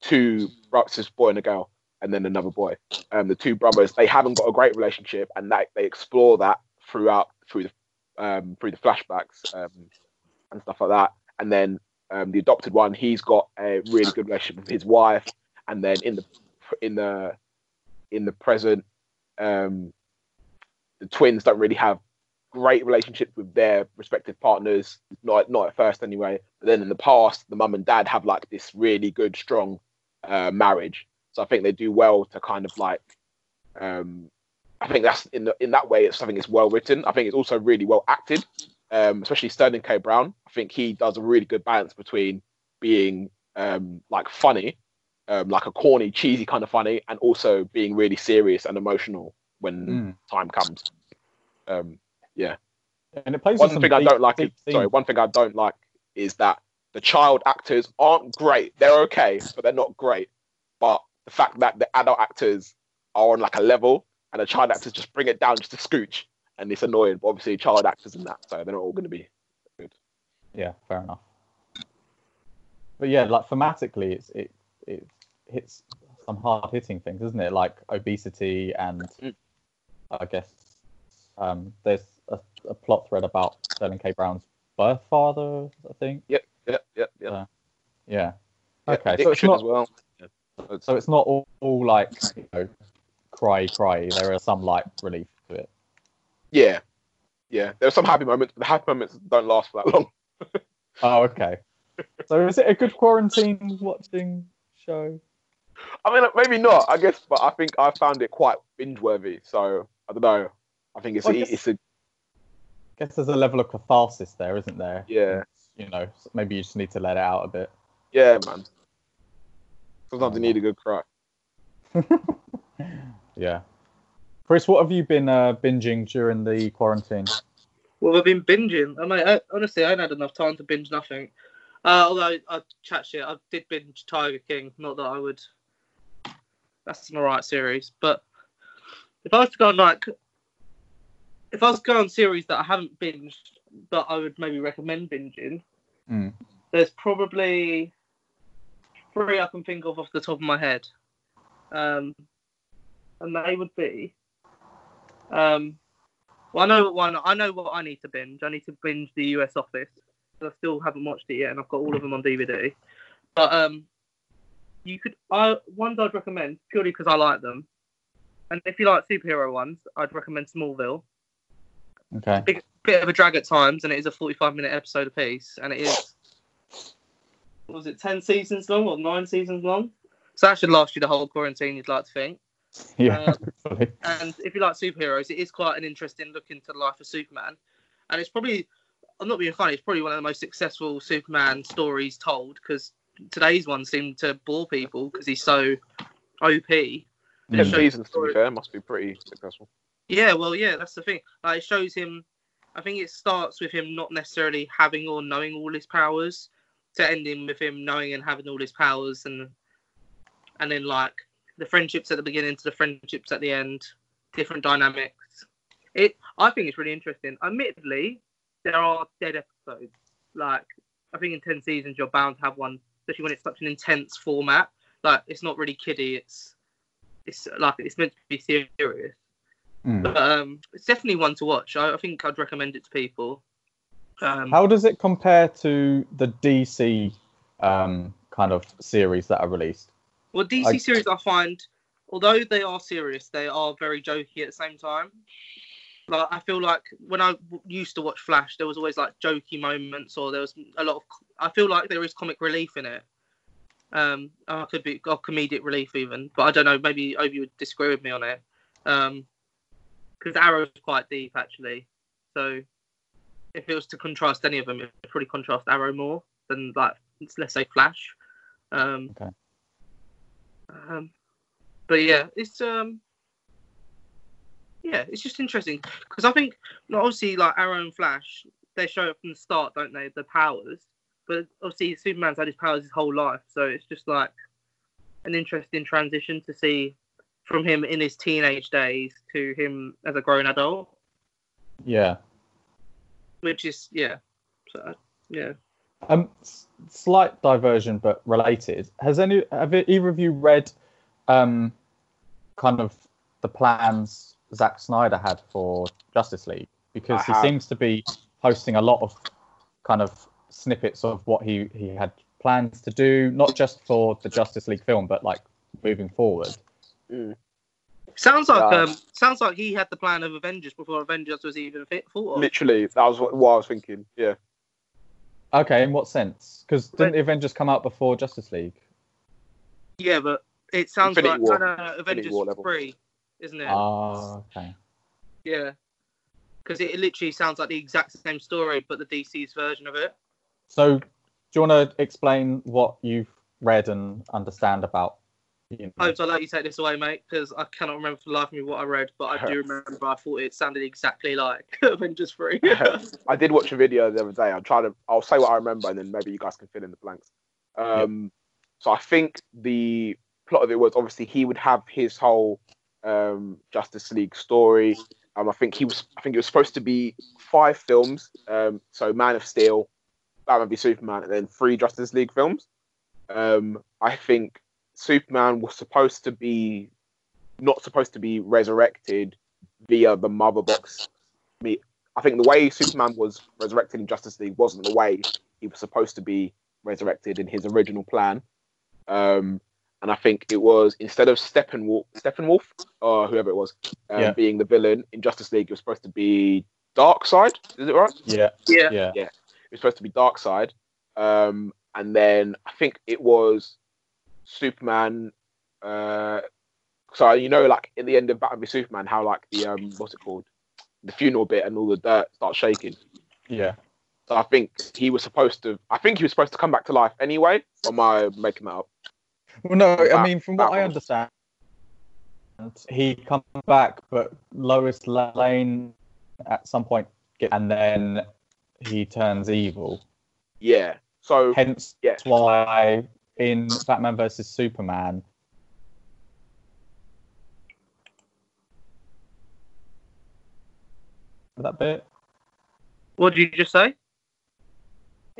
Speaker 3: two brothers, boy and a girl, and then another boy. Um, the two brothers, they haven't got a great relationship, and that they explore that throughout through the um, through the flashbacks um, and stuff like that. And then um, the adopted one, he's got a really good relationship with his wife, and then in the in the in the present, um, the twins don't really have great relationships with their respective partners. Not not at first anyway, but then in the past, the mum and dad have like this really good, strong uh, marriage. So I think they do well to kind of like. Um, I think that's in the, in that way, it's something that's well written. I think it's also really well acted, um, especially Sterling K. Brown. I think he does a really good balance between being um, like funny, um, like a corny, cheesy kind of funny, and also being really serious and emotional when
Speaker 2: Mm.
Speaker 3: time comes. Um, yeah.
Speaker 2: And it plays
Speaker 3: One thing I don't like is
Speaker 2: deep
Speaker 3: sorry. One thing I don't like is that the child actors aren't great. They're okay, but they're not great. But the fact that the adult actors are on like a level, and the child actors just bring it down just a scooch, and it's annoying. But obviously, child actors in that, so they're not all going to be good.
Speaker 2: Yeah, fair enough. But yeah, like thematically, it's it it hits some hard hitting things, isn't it? Like obesity and
Speaker 3: Mm.
Speaker 2: I guess um, there's a, a plot thread about Sterling K. Brown's birth father, I think.
Speaker 3: Yep, yep, yep.
Speaker 2: Yeah.
Speaker 3: Yeah,
Speaker 2: Okay, so it's not
Speaker 3: as well.
Speaker 2: so it's not all, all like you know, cry cry. There are some like relief to it.
Speaker 3: Yeah, yeah. There are some happy moments, but the happy moments don't last for that long. *laughs*
Speaker 2: Oh, okay. so is it a good quarantine watching show?
Speaker 3: I mean, maybe not, I guess, but I think I found it quite binge worthy. So I don't know. I think it's
Speaker 2: Well, I
Speaker 3: a,
Speaker 2: guess-
Speaker 3: it's a
Speaker 2: I guess there's a level of catharsis there, isn't there?
Speaker 3: yeah,
Speaker 2: You know, maybe you just need to let it out a bit.
Speaker 3: yeah, man. Sometimes you need a good cry. *laughs*
Speaker 2: Yeah. Chris, what have you been uh, binging during the quarantine?
Speaker 4: Well, I've been binging. I mean, I, honestly, I ain't had enough time to binge nothing. Uh, although I chat shit, I did binge Tiger King. Not that I would. That's an alright series, but if I was to go on like, if I was to go on series that I haven't binged, but I would maybe recommend binging,
Speaker 2: Mm.
Speaker 4: there's probably three I can think of off the top of my head, um, and they would be. Um, well, I know what one. I know what I need to binge. I need to binge the US Office. I still haven't watched it yet, and I've got all of them on DVD. But um, you could. I ones I'd recommend purely because I like them. And if you like superhero ones, I'd recommend Smallville.
Speaker 2: Okay.
Speaker 4: Big, bit of a drag at times, and it is a 45 minute episode apiece, and it is. what Was it 10 seasons long or nine seasons long? So that should last you the whole quarantine, you'd like to think. *laughs*
Speaker 2: Yeah, hopefully.
Speaker 4: And if you like superheroes, it is quite an interesting look into the life of Superman. And it's probably, I'm not being funny, it's probably one of the most successful Superman stories told because today's one seemed to bore people because he's so OP.
Speaker 3: Ten
Speaker 2: Mm.
Speaker 3: seasons, to be fair, must be pretty successful.
Speaker 4: Yeah, well, yeah, that's the thing. Like, it shows him. I think it starts with him not necessarily having or knowing all his powers, to ending with him knowing and having all his powers, and and then like the friendships at the beginning to the friendships at the end, different dynamics. It, I think it's really interesting. Admittedly, there are dead episodes. Like I think in ten seasons you're bound to have one, especially when it's such an intense format. Like it's not really kiddie. It's it's like it's meant to be serious.
Speaker 2: Mm.
Speaker 4: But um, it's definitely one to watch. I, I think I'd recommend it to people. Um,
Speaker 2: How does it compare to the DC um, kind of series that are released?
Speaker 4: Well, DC
Speaker 2: I-
Speaker 4: series I find, although they are serious, they are very jokey at the same time. Like I feel like when I w- used to watch Flash, there was always like jokey moments, or there was a lot of. I feel like there is comic relief in it. Um, I could be or comedic relief even, but I don't know. Maybe Obi would disagree with me on it. Um, because Arrow's quite deep actually. So if it was to contrast any of them, it would probably contrast Arrow more than like let's say Flash. Um,
Speaker 2: Okay.
Speaker 4: Um, but yeah, it's um, yeah, it's just interesting because I think not obviously like Arrow and Flash, they show up from the start, don't they? The powers, but obviously Superman's had his powers his whole life, so it's just like an interesting transition to see from him in his teenage days to him as a grown adult,
Speaker 2: Yeah.
Speaker 4: which is yeah, so yeah.
Speaker 2: Um, slight diversion, but related. Has any have either of you read, um, kind of the plans Zack Snyder had for Justice League? Because
Speaker 3: I
Speaker 2: he
Speaker 3: have.
Speaker 2: seems to be posting a lot of kind of snippets of what he he had plans to do, not just for the Justice League film, but like moving forward.
Speaker 3: Mm.
Speaker 4: Sounds like
Speaker 3: Yeah.
Speaker 4: um, sounds like he had the plan of Avengers before Avengers was even fit thought of.
Speaker 3: Literally, that was what, what I was thinking. Yeah.
Speaker 2: Okay, in what sense? Because didn't the Avengers come out before Justice League?
Speaker 4: Yeah, but it sounds
Speaker 3: Infinity
Speaker 4: like
Speaker 3: War.
Speaker 4: no, no, no, Avengers
Speaker 3: War level.
Speaker 4: three, isn't it?
Speaker 2: Ah, okay.
Speaker 4: Yeah, because it literally sounds like the exact same story, but the DC's version of it.
Speaker 2: So, do you want to explain what you've read and understand about? You know,
Speaker 4: Hopes I'll let you take this away, mate, because I cannot remember for the life of me what I read, but I do *laughs* remember I thought it sounded exactly like *laughs* Avengers three. *laughs*
Speaker 3: I did watch a video the other day. I'm trying to. I'll say what I remember, and then maybe you guys can fill in the blanks. Um, So I think the plot of it was obviously he would have his whole um, Justice League story. Um, I think he was. I think it was supposed to be five films. Um, so Man of Steel, Batman v Superman, and then three Justice League films. Um, I think Superman was supposed to be not supposed to be resurrected via the Mother Box. Me, I think the way Superman was resurrected in Justice League wasn't the way he was supposed to be resurrected in his original plan. Um, and I think it was instead of Steppenwolf, Steppenwolf or whoever it was, um,
Speaker 2: Yeah.
Speaker 3: being the villain in Justice League, it was supposed to be Darkseid. Is it right?
Speaker 2: yeah,
Speaker 4: yeah,
Speaker 2: yeah,
Speaker 3: it was supposed to be Darkseid. Um, and then I think it was Superman. Uh, so you know, like in the end of Batman v Superman, how like the um, what's it called, the funeral bit, and all the dirt starts shaking.
Speaker 2: yeah.
Speaker 3: So I think he was supposed to. I think he was supposed to come back to life anyway. Or am I making that up?
Speaker 2: Well, no, I mean, from what I understand, he comes back, but Lois Lane at some point, and then he turns evil.
Speaker 3: Yeah. So
Speaker 2: Hence,
Speaker 3: yeah,
Speaker 2: why in Batman versus Superman, that bit
Speaker 4: What did you just say?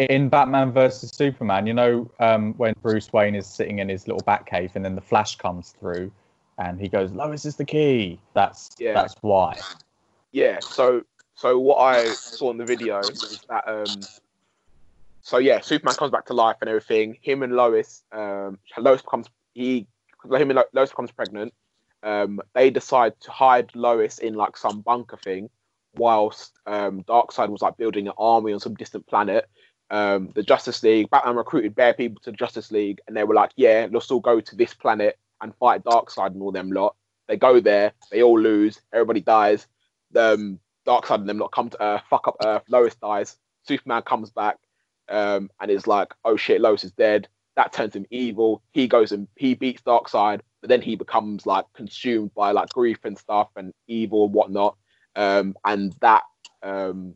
Speaker 2: in Batman versus Superman, you know, um, when Bruce Wayne is sitting in his little Batcave, and then the Flash comes through, and he goes, "Lois is the key." That's
Speaker 3: Yeah.
Speaker 2: that's why.
Speaker 3: yeah. So so what I saw in the video is that um. So yeah, Superman comes back to life and everything. Him and Lois, um, Lois becomes he, him and Lois becomes pregnant. Um, they decide to hide Lois in like some bunker thing, whilst um, Darkseid was like building an army on some distant planet. Um, the Justice League, Batman recruited bare people to the Justice League, and they were like, "Yeah, let's all go to this planet and fight Darkseid and all them lot." They go there, they all lose, everybody dies. Um, Darkseid and them lot come to Earth, fuck up Earth. Lois dies. Superman comes back, um, and is like, "Oh shit, Lois is dead." That turns him evil. He goes and he beats Darkseid, but then he becomes like consumed by like grief and stuff and evil and whatnot. Um, and that um,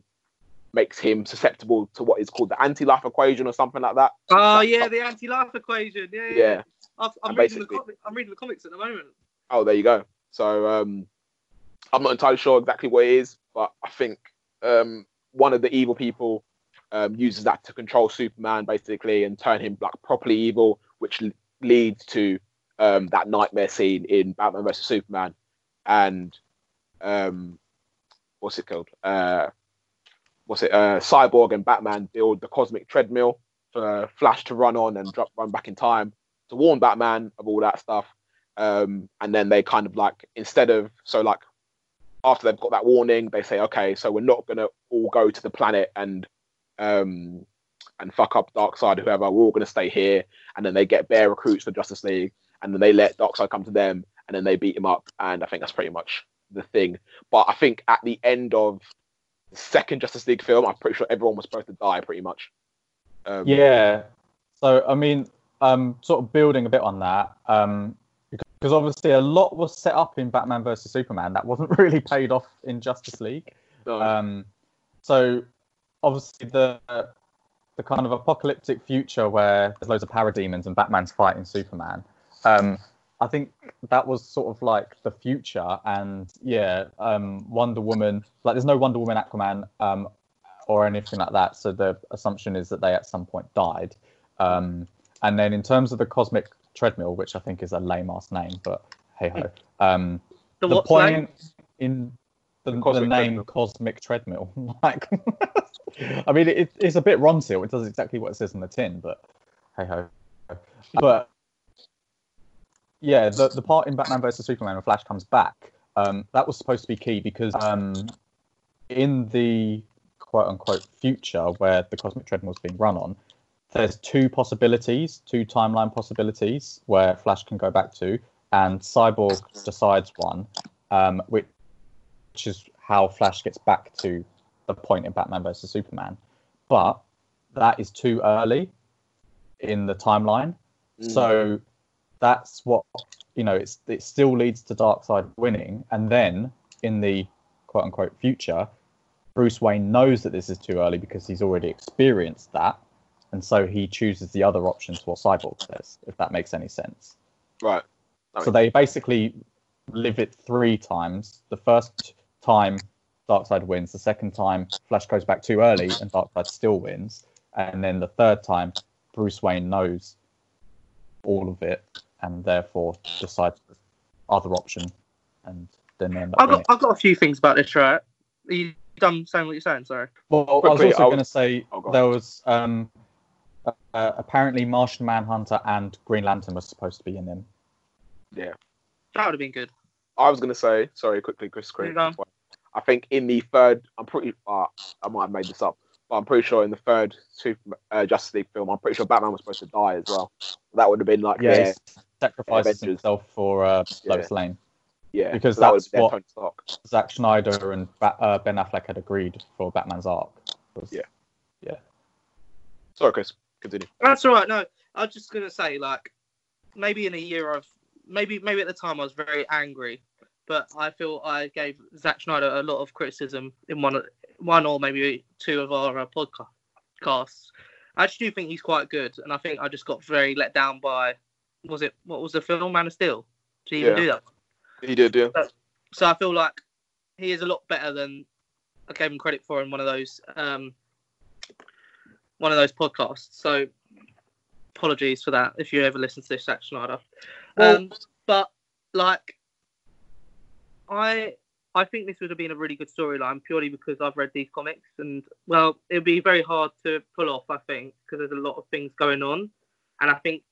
Speaker 3: makes him susceptible to what is called the anti-life equation or something like that.
Speaker 4: Oh yeah, the anti-life equation. Yeah, yeah.
Speaker 3: Yeah.
Speaker 4: I've, I'm reading the comic, I'm reading the comics at the moment.
Speaker 3: Oh, there you go. So um, I'm not entirely sure exactly what it is, but I think um, one of the evil people um, uses that to control Superman basically and turn him like properly evil, which l- leads to um, that nightmare scene in Batman vs Superman. And um, what's it called? Uh, what's it? Uh, Cyborg and Batman build the cosmic treadmill for Flash to run on and drop, run back in time. to warn Batman of all that stuff. Um, and then they kind of like instead of so like after they've got that warning, they say, okay, so we're not gonna all go to the planet and um and fuck up Darkseid whoever. We're all gonna stay here. And then they get bare recruits for Justice League, and then they let Darkseid come to them, and then they beat him up. And I think that's pretty much the thing. But I think at the end of the second Justice League film, I'm pretty sure everyone was supposed to die pretty much. Um,
Speaker 2: Yeah. So I mean, um, sort of building a bit on that, um, because obviously a lot was set up in Batman versus Superman that wasn't *laughs* really paid off in Justice League.
Speaker 3: no,
Speaker 2: Um, so obviously the the kind of apocalyptic future where there's loads of parademons and Batman's fighting Superman. Um, I think that was sort of like the future, and yeah, um, Wonder Woman. Like, there's no Wonder Woman, Aquaman, um, or anything like that. So the assumption is that they at some point died. Um, and then in terms of the cosmic treadmill, which I think is a lame ass name, but hey ho. *laughs* Um,
Speaker 4: The,
Speaker 2: the point in the,
Speaker 3: The
Speaker 2: name
Speaker 3: treadmill.
Speaker 2: cosmic treadmill. *laughs* Like i mean it, it's a bit Ronseal it does exactly what it says on the tin but hey ho. But yeah the, the part in batman versus superman when flash comes back um, that was supposed to be key because um, in the quote unquote future where the cosmic treadmill is being run on there's two possibilities two timeline possibilities where flash can go back to and cyborg decides one um, which, which is how Flash gets back to the point in Batman versus Superman. But that is too early in the timeline.
Speaker 3: Mm.
Speaker 2: So that's what you know. It's it still leads to Darkseid winning, and then in the quote unquote future, Bruce Wayne knows that this is too early because he's already experienced that, and so he chooses the other option to what Cyborg says. If that makes any sense.
Speaker 3: right.
Speaker 2: So they basically live it three times. The first time Darkseid wins, the second time Flash goes back too early and Darkseid still wins, and then the third time Bruce Wayne knows all of it and therefore decides the other option, and then they end up
Speaker 4: I've got, I've got a few things about this, right? Are you done saying what you're saying? Sorry.
Speaker 2: Well, I was also going to say
Speaker 3: Oh, go
Speaker 2: there was um, uh, apparently Martian Manhunter and Green Lantern were supposed to be in them.
Speaker 3: Yeah.
Speaker 4: That would have been good.
Speaker 3: I was gonna say, sorry, quickly, Chris. Chris
Speaker 4: You go.
Speaker 3: I think in the third, I'm pretty, uh, I might have made this up, but I'm pretty sure in the third Super, uh, Justice League film, I'm pretty sure Batman was supposed to die as well. That would have been like,
Speaker 2: Yeah,
Speaker 3: yeah,
Speaker 2: sacrifices himself for uh,
Speaker 3: Yeah.
Speaker 2: Lois Lane.
Speaker 3: yeah,
Speaker 2: because
Speaker 3: so that would
Speaker 2: that's
Speaker 3: have
Speaker 2: what-
Speaker 3: Tony Stark.
Speaker 2: Zack Schneider and ba- uh, Ben Affleck had agreed for Batman's arc. Was-
Speaker 3: Yeah. Yeah. Sorry, Chris. Continue.
Speaker 4: That's all right. No, I was just gonna say, like, maybe in a year of, maybe maybe at the time I was very angry, but I feel I gave Zack Schneider a lot of criticism in one, one or maybe two of our uh, podcasts. I actually do think he's quite good, and I think I just got very let down by, was it what was the film Man of Steel? Did he even do that?
Speaker 3: He did, yeah.
Speaker 4: So I feel like he is a lot better than I gave him credit for in one of those um, one of those podcasts. So apologies for that if you ever listen to this, Zack Schneider.
Speaker 2: Well-
Speaker 4: um, but like, I I think this would have been a really good storyline purely because I've read these comics and well, it'd be very hard to pull off. I think because there's a lot of things going on, and I think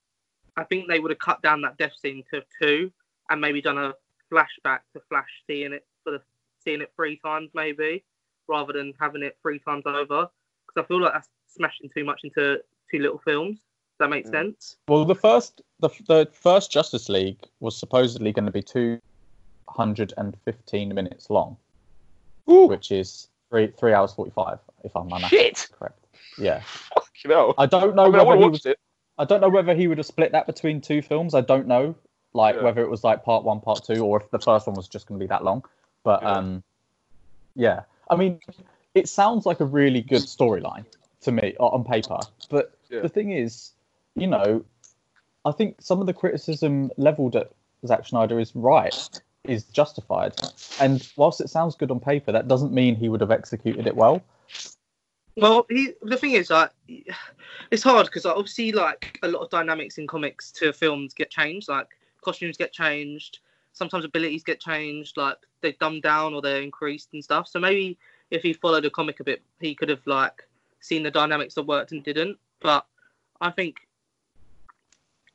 Speaker 4: I think they would have cut down that death scene to two and maybe done a flashback to Flash seeing it for the seeing it three times maybe, rather than having it three times over. Because I feel like that's smashing too much into two little films. Does that make
Speaker 3: Mm.
Speaker 4: sense?
Speaker 2: Well, the first the the first Justice League was supposedly going to be two hundred and fifteen minutes long,
Speaker 3: Ooh,
Speaker 2: which is three three hours forty five, if I'm
Speaker 3: shit!
Speaker 2: correct. Yeah,
Speaker 3: Fucking hell.
Speaker 2: I don't know
Speaker 3: I mean,
Speaker 2: whether
Speaker 3: would
Speaker 2: he was
Speaker 3: it.
Speaker 2: I don't know whether he would have split that between two films. I don't know, like
Speaker 3: Yeah.
Speaker 2: whether it was like part one, part two, or if the first one was just going to be that long. But
Speaker 3: Yeah.
Speaker 2: um, yeah, I mean, it sounds like a really good storyline to me on paper. But
Speaker 3: Yeah.
Speaker 2: the thing is, you know, I think some of the criticism leveled at Zack Schneider is right, is justified. And whilst it sounds good on paper, that doesn't mean he would have executed it well.
Speaker 4: Well, he, the thing is, like, it's hard because obviously, like, a lot of dynamics in comics to films get changed. Like, costumes get changed. Sometimes abilities get changed. Like, they dumb down or they're increased and stuff. So maybe if he followed the comic a bit, he could have like seen the dynamics that worked and didn't. But I think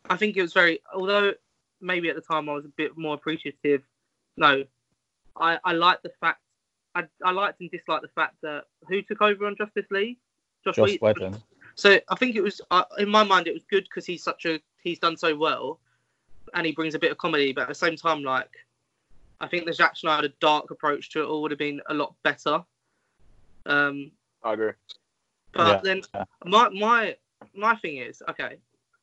Speaker 4: I think it was very, although maybe at the time I was a bit more appreciative. No, I I like the fact I I liked and disliked the fact that who took over on Justice League,
Speaker 2: Josh
Speaker 4: Whedon.
Speaker 2: Whedon.
Speaker 4: So I think it was uh, in my mind it was good because he's such a he's done so well, and he brings a bit of comedy. But at the same time, like I think the Zack Snyder dark approach to it all would have been a lot better. Um,
Speaker 3: I agree.
Speaker 4: but
Speaker 2: Yeah,
Speaker 4: then
Speaker 2: yeah.
Speaker 4: my my my thing is okay.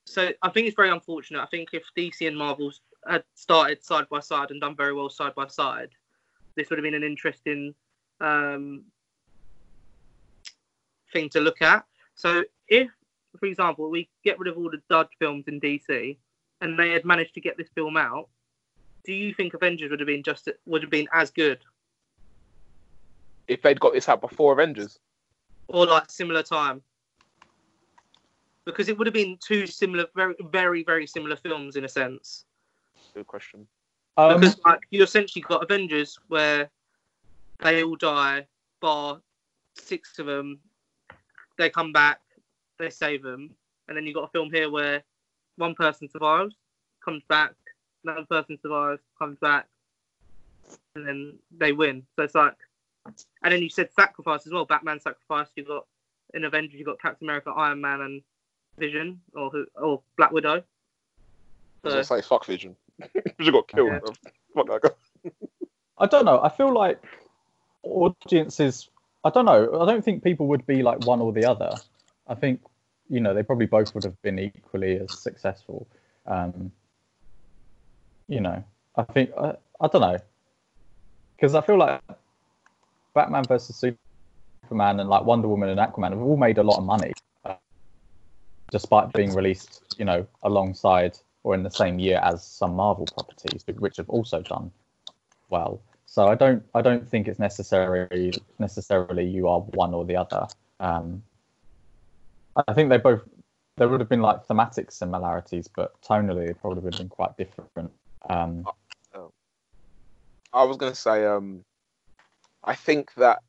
Speaker 4: So I think it's very unfortunate. I think if DC and Marvel had started side by side and done very well side by side, this would have been an interesting um, thing to look at. So if, for example, we get rid of all the dud films in DC and they had managed to get this film out, do you think Avengers would have been just would have been as good
Speaker 3: If they'd got this out before Avengers,
Speaker 4: or like similar time? Because it would have been two similar, very, very, very similar films in a sense.
Speaker 3: Good question.
Speaker 2: Um,
Speaker 4: because like you essentially got Avengers where they all die, bar six of them. They come back, they save them, and then you got a film here where one person survives, comes back, another person survives, comes back, and then they win. So it's like, and then you said sacrifice as well. Batman sacrifice. You got in Avengers, you got Captain America, Iron Man, and Vision, or who, or Black Widow.
Speaker 3: I was
Speaker 4: So,
Speaker 3: gonna say fuck Vision. *laughs* Vision got killed. Bro. Fuck that guy. *laughs*
Speaker 2: I don't know. I feel like audiences. I don't know. I don't think people would be like one or the other. I think you know they probably both would have been equally as successful. Um, you know, I think I, I don't know because I feel like Batman versus Superman and like Wonder Woman and Aquaman have all made a lot of money, uh, despite being released, you know, alongside or in the same year as some Marvel properties, which have also done well. So I don't I don't think it's necessarily necessarily you are one or the other. Um, I think they both there would have been like thematic similarities, but tonally they probably would have been quite different. Um,
Speaker 3: I was gonna say, um, I think that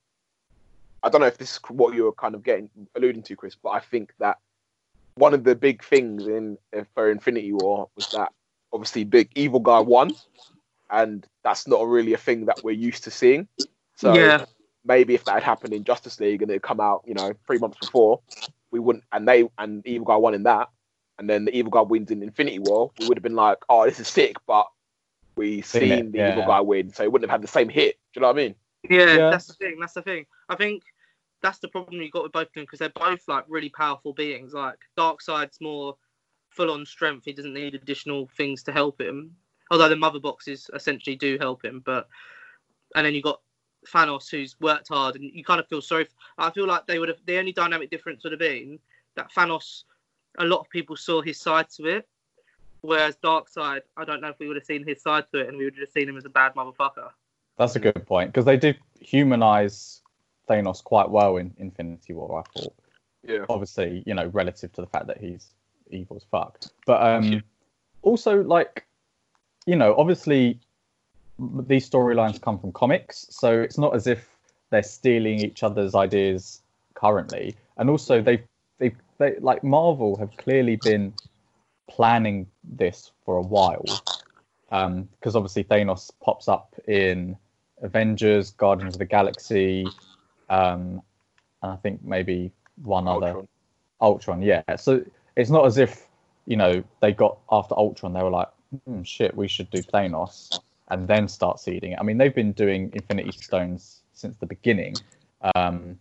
Speaker 3: I don't know if this is what you were kind of getting alluding to, Chris, but I think that one of the big things in uh, for Infinity War was that obviously big evil guy won, and that's not really a thing that we're used to seeing. So
Speaker 4: yeah,
Speaker 3: maybe if that had happened in Justice League and it had come out, you know, three months before, we wouldn't, and they and Evil Guy won in that, and then the Evil Guy wins in Infinity War, we would have been like, oh, this is sick, but we
Speaker 2: Seen
Speaker 3: seen the
Speaker 2: yeah.
Speaker 3: Evil Guy win, so it wouldn't have had the same hit. Do you know what I mean?
Speaker 4: Yeah,
Speaker 2: Yeah.
Speaker 4: that's the thing. That's the thing. I think that's the problem you got with both of them because they're both like really powerful beings. Like Darkseid's more full on strength. He doesn't need additional things to help him. Although the mother boxes essentially do help him, but and then you got Thanos who's worked hard, and you kind of feel sorry. I feel like they would have the only dynamic difference would have been that Thanos. A lot of people saw his side to it, whereas Darkseid, I don't know if we would have seen his side to it, and we would have seen him as a bad motherfucker.
Speaker 2: that's a good point because they did humanize Thanos quite well in Infinity War. I thought.
Speaker 3: Yeah.
Speaker 2: obviously, you know, relative to the fact that he's evil as fuck. But um, also, like, you know, obviously, these storylines come from comics, so it's not as if they're stealing each other's ideas currently. And also, they've they, they, like, Marvel have clearly been planning this for a while, because obviously Thanos pops up in Avengers, Guardians of the Galaxy, um, and I think maybe one other.
Speaker 3: Ultron.
Speaker 2: Ultron, yeah. So it's not as if you know they got after Ultron, they were like, hmm, "Shit, we should do Thanos," and then start seeding it. I mean, they've been doing Infinity Stones since the beginning, um,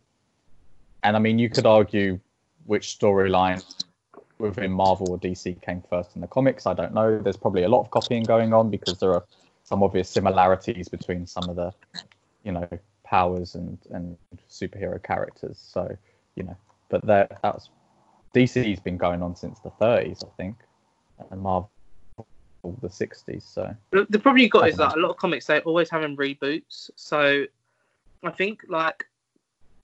Speaker 2: and I mean, you could argue which storyline within Marvel or DC came first in the comics. I don't know. There's probably a lot of copying going on because there are some obvious similarities between some of the, you know, powers and and superhero characters. So, you know, but that that's DC's been going on since the 30s, I think, and Marvel the 60s. So
Speaker 4: The, problem you got is that um, a lot of comics they always having reboots. So I think like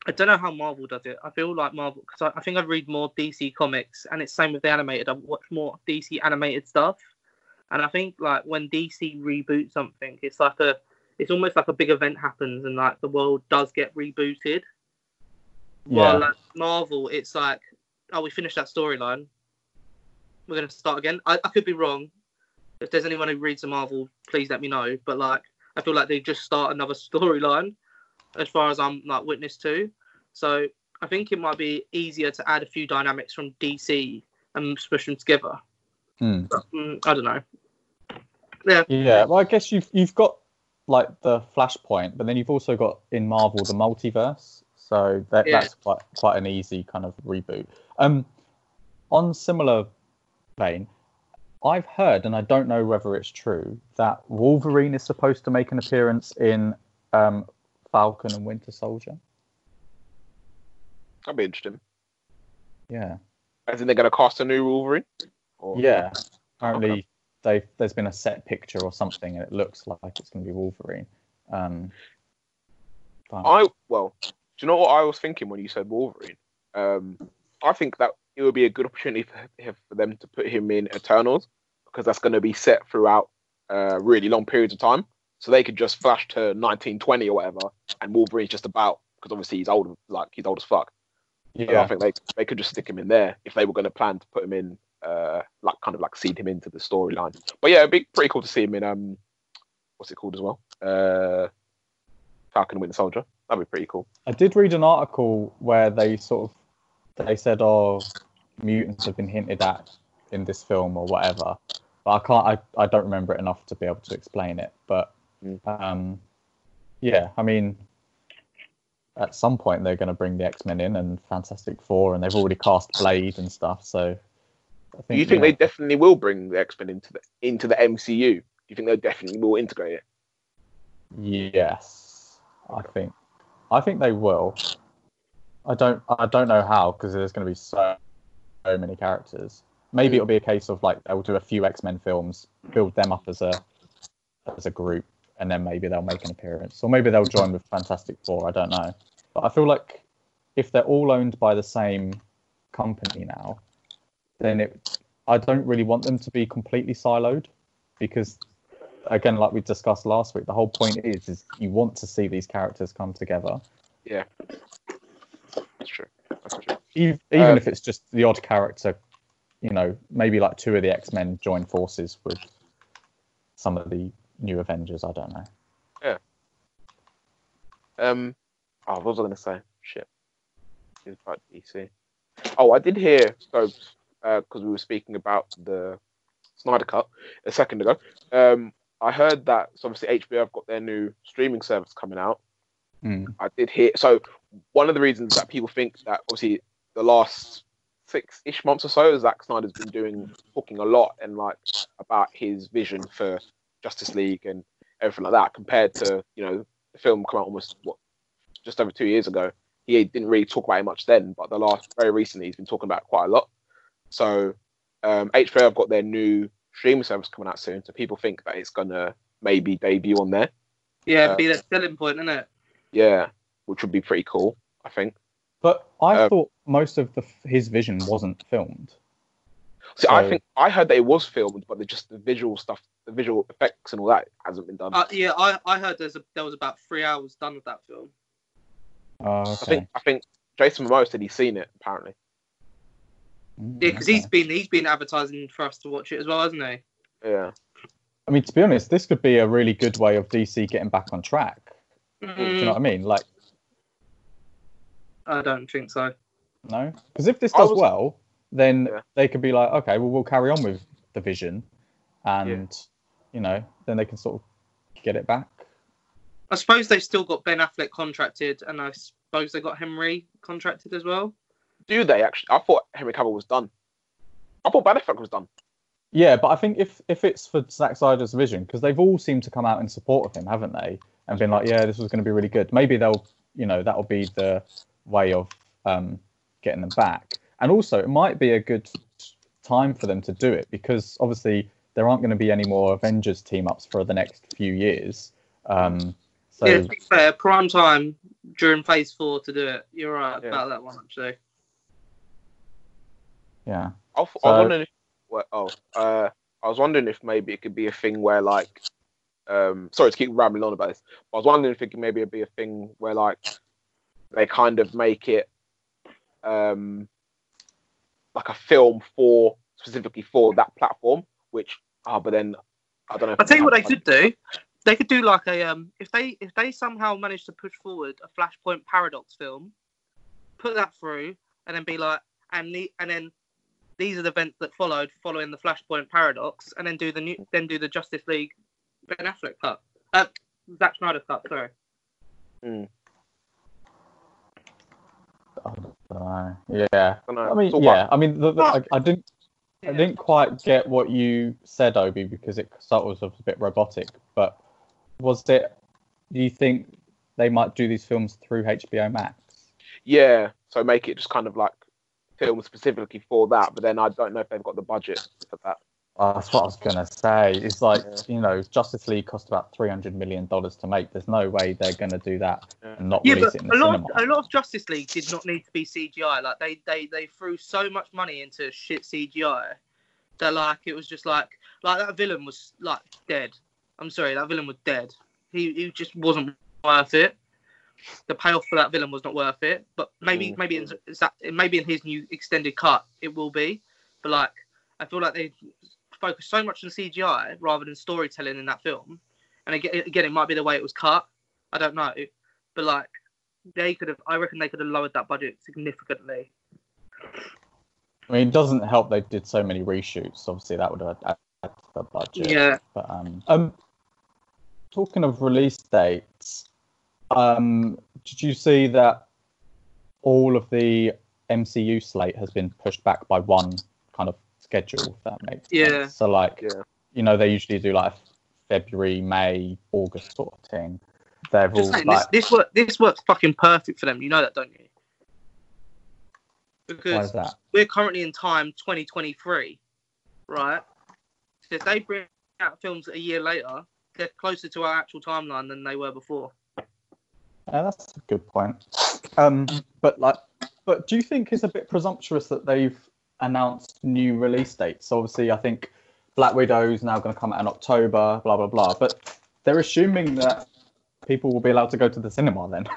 Speaker 4: I don't know how Marvel does it. I feel like Marvel because I, I think I read more DC comics, and it's same with the animated. I watch more DC animated stuff, and I think like when DC reboots something, it's like a it's almost like a big event happens, and like the world does get rebooted.
Speaker 2: yeah,
Speaker 4: While like Marvel, it's like, oh, we finished that storyline. we're going to start again. I, I could be wrong. If there's anyone who reads the Marvel, please let me know. But like, I feel like they just start another *laughs* storyline, as far as I'm like witness to. So I think it might be easier to add a few dynamics from DC and smush them together.
Speaker 2: Hmm.
Speaker 4: But, mm, I don't know. Yeah,
Speaker 2: Yeah, well, I guess you've you've got like the Flashpoint, but then you've also got in Marvel the multiverse, so that
Speaker 4: Yeah.
Speaker 2: that's quite quite an easy kind of reboot. Um, on similar vein, I've heard, and I don't know whether it's true, that Wolverine is supposed to make an appearance in um, Falcon and Winter Soldier.
Speaker 3: That'd be interesting.
Speaker 2: Yeah,
Speaker 3: As in they're going to cast a new Wolverine? Or...
Speaker 2: yeah. Apparently, they there's been a set picture or something, and it looks like it's going to be Wolverine. Um,
Speaker 3: I well, do you know what I was thinking when you said Wolverine? Um, I think that it would be a good opportunity for, for them to put him in Eternals because that's going to be set throughout uh, really long periods of time. So they could just flash to 1920 or whatever, and Wolverine's just about because obviously he's old, like he's old as fuck. So I think they they could just stick him in there if they were going to plan to put him in, uh, like kind of like seed him into the storyline. But yeah, it'd be pretty cool to see him in um, what's it called as well? Uh, Falcon Winter Soldier. That'd be pretty cool.
Speaker 2: I did read an article where they sort of they said, "Oh, mutants have been hinted at in this film or whatever," but I can't. I, I don't remember it enough to be able to explain it. But
Speaker 3: Mm.
Speaker 2: um, yeah, I mean, at some point they're going to bring the X Men in and Fantastic Four, and they've already cast Blade and stuff. So think
Speaker 3: you think
Speaker 2: yeah,
Speaker 3: they definitely will bring the X Men into the into the MCU? Do you think they definitely will integrate it?
Speaker 2: Yes, I think I think they will. I don't I don't know how because there's going to be so, so many characters. Maybe it'll be a case of like they'll do a few X Men films, build them up as a as a group, and then maybe they'll make an appearance, or maybe they'll join with Fantastic Four. I don't know, but I feel like if they're all owned by the same company now, then it I don't really want them to be completely siloed because again, like we discussed last week, the whole point is is you want to see these characters come together, Yeah,
Speaker 3: That's true. That's true.
Speaker 2: even, even
Speaker 3: Um,
Speaker 2: if it's just the odd character. You know, maybe like two of the X Men join forces with some of the new Avengers. I don't know. Yeah.
Speaker 3: Um, oh, what was I going to say? Shit. It's about DC. Oh, I did hear so because we were speaking about the Snyder Cut a second ago. Um, I heard that so obviously HBO have got their new streaming service coming out.
Speaker 2: Mm.
Speaker 3: I did hear so one of the reasons that people think that obviously the last six ish months or so Zack Snyder's been doing talking a lot and like about his vision for Justice League and everything like that compared to you know the film come out almost what just over two years ago. He didn't really talk about it much then, but the last very recently he's been talking about it quite a lot. So um, HBO have got their new streaming service coming out soon, so people think that it's gonna maybe debut on there.
Speaker 4: yeah,
Speaker 3: Uh,
Speaker 4: be the selling point, isn't it?
Speaker 3: Yeah, which would be pretty cool, I think.
Speaker 2: But I
Speaker 3: Um,
Speaker 2: thought most of the his vision wasn't filmed.
Speaker 3: See, I think I heard that it was filmed, but just the visual stuff, the visual effects and all that hasn't been done.
Speaker 4: Uh, yeah, I, I heard there's a, there was about three hours done with that film.
Speaker 2: Oh,
Speaker 3: I think I think Jason Momoa said he's seen it apparently.
Speaker 2: Mm,
Speaker 4: Yeah, because
Speaker 2: okay.
Speaker 4: he's been he's been advertising for us to watch it as well, hasn't he?
Speaker 3: Yeah,
Speaker 2: I mean, to be honest, this could be a really good way of DC getting back on track. Do you
Speaker 4: Mm,
Speaker 2: know what I mean? Like,
Speaker 4: I don't think so.
Speaker 2: no, because if this does
Speaker 3: was-
Speaker 2: well, then
Speaker 3: Yeah.
Speaker 2: they could be like, okay, well, we'll carry on with the vision, and you know, then they can sort of get it back.
Speaker 4: I suppose they've still got Ben Affleck contracted, and I suppose they got Henry contracted as well.
Speaker 3: Do they actually? I thought Henry Cavill was done. I thought Ben Affleck was done.
Speaker 2: Yeah, but I think if if it's for Zack Snyder's vision, because they've all seemed to come out in support of him, haven't they? And been like, yeah, this was going to be really good. Maybe they'll, you know, that'll be the way of um, getting them back. And also, it might be a good time for them to do it because obviously there aren't going to be any more Avengers team ups for the next few years. Um, so
Speaker 4: yeah, to be fair, prime time during Phase Four to do it. You're right
Speaker 3: Yeah.
Speaker 4: about that one actually.
Speaker 2: Yeah,
Speaker 3: I, th- I
Speaker 2: So-
Speaker 3: was wondering if, well, oh, uh, I was wondering if maybe it could be a thing where like, um, sorry to keep rambling on about this, but I was wondering if it could maybe it'd be a thing where like they kind of make it um like a film for specifically for that platform. Which, ah, but then I don't know.
Speaker 4: I'll tell you what they could do. They could do like a um if they if they somehow manage to push forward a Flashpoint Paradox film, put that through, and then be like and the, and then these are the events that followed following the Flashpoint Paradox, and then do the new then do the Justice League Ben Affleck cut. Uh, Zack Snyder cut. Sorry.
Speaker 2: I don't know. Yeah.
Speaker 3: I know.
Speaker 2: I mean,
Speaker 3: It's all
Speaker 2: yeah. I mean, the, the, I, I didn't. I didn't quite get what you said, Obi, because it sort of was a bit robotic. But was it? Do you think they might do these films through HBO Max?
Speaker 3: Yeah, so make it just kind of like film specifically for that. But then I don't know if they've got the budget for that.
Speaker 2: That's what I was gonna say. It's like
Speaker 3: Yeah.
Speaker 2: you know, Justice League cost about three hundred million dollars to make. There's no way they're gonna do that
Speaker 3: Yeah.
Speaker 2: and not
Speaker 4: Yeah,
Speaker 2: release
Speaker 4: but
Speaker 2: it in
Speaker 4: a
Speaker 2: the
Speaker 4: lot,
Speaker 2: cinema.
Speaker 4: of, a lot of Justice League did not need to be CGI. Like they, they, they threw so much money into shit CGI that like it was just like like that villain was like dead. I'm sorry, that villain was dead. He, he just wasn't worth it. The payoff for that villain was not worth it. But maybe,
Speaker 3: Mm.
Speaker 4: maybe in that maybe in his new extended cut it will be. But like I feel like they focus so much on CGI rather than storytelling in that film. And again, again, it might be the way it was cut. I don't know, but like they could have. I reckon they could have lowered that budget significantly.
Speaker 2: I mean, it doesn't help they did so many reshoots. Obviously, that would have added to the budget.
Speaker 4: Yeah.
Speaker 2: But um, um, talking of release dates, um, did you see that all of the MCU slate has been pushed back by one kind of schedule? If that makes
Speaker 4: Yeah.
Speaker 2: sense. So like,
Speaker 3: Yeah.
Speaker 2: you know, they usually do like February, May, August sort of thing. They've all
Speaker 4: saying,
Speaker 2: like,
Speaker 4: this this work this works fucking perfect for them. You know that, don't you?
Speaker 2: why
Speaker 4: Because
Speaker 2: is that?
Speaker 4: we're currently in time 2023, right? So if they bring out films a year later, they're closer to our actual timeline than they were before.
Speaker 2: Yeah, that's a good point. Um, but like, but do you think it's a bit presumptuous that they've announced new release dates? So obviously, I think Black Widow is now going to come out in October, blah blah blah. But they're assuming that people will be allowed to go to the cinema then. *laughs*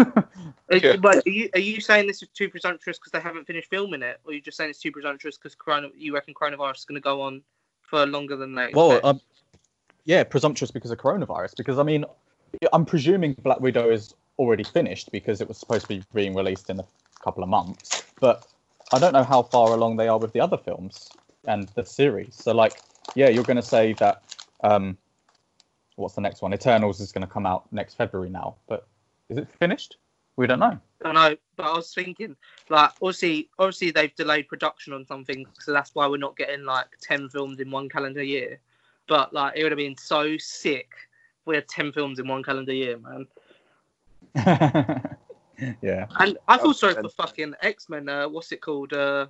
Speaker 4: Are-
Speaker 3: Yeah.
Speaker 4: But are you, are you saying this is too presumptuous because they haven't finished filming it, or are you just saying it's too presumptuous because corona, you reckon coronavirus is going to go on for longer than they?
Speaker 2: well, um, yeah, presumptuous because of coronavirus. Because I mean, I'm presuming Black Widow is already finished because it was supposed to be being released in a couple of months. But I don't know how far along they are with the other films and the series. So like, yeah, you're going to say that. Um, what's the next one? Eternals is going to come out next February now, but is it finished? We don't know.
Speaker 4: I know, but I was thinking, like, obviously, obviously they've delayed production on something, so that's why we're not getting like ten films in one calendar year. But like, it would have been so sick. if We had ten films in one calendar year, man. *laughs*
Speaker 2: yeah,
Speaker 4: And I feel sorry for fucking X Men. Uh, what's it called? Uh,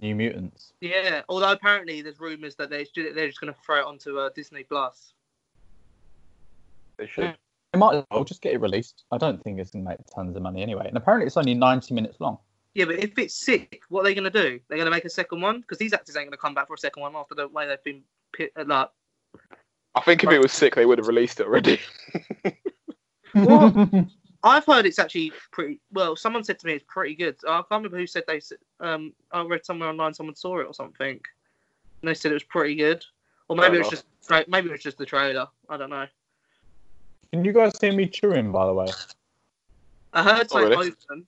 Speaker 2: New Mutants.
Speaker 4: yeah. Although apparently there's rumors that they're they're just going to throw it onto uh, Disney Plus.
Speaker 3: They should.
Speaker 2: They might as well just get it released. I don't think it's going to make tons of money anyway. And apparently, it's only 90 minutes long.
Speaker 4: Yeah, but if it's sick, what are they going to do? They're going to make a second one because these actors ain't going to come back for a second one after the way they've been pit, uh, like.
Speaker 3: I think if it was sick, they would have released it already.
Speaker 4: What? *laughs* I've heard it's actually pretty well. Someone said to me it's pretty good. I can't remember who said they. s- Um, I read somewhere online someone saw it or something, and they said it was pretty good. Or maybe it was just tra- maybe it was just the trailer. I don't know.
Speaker 2: Can you guys hear me chewing, by the way?
Speaker 4: I heard
Speaker 3: Oh,
Speaker 4: something
Speaker 3: really?
Speaker 4: open,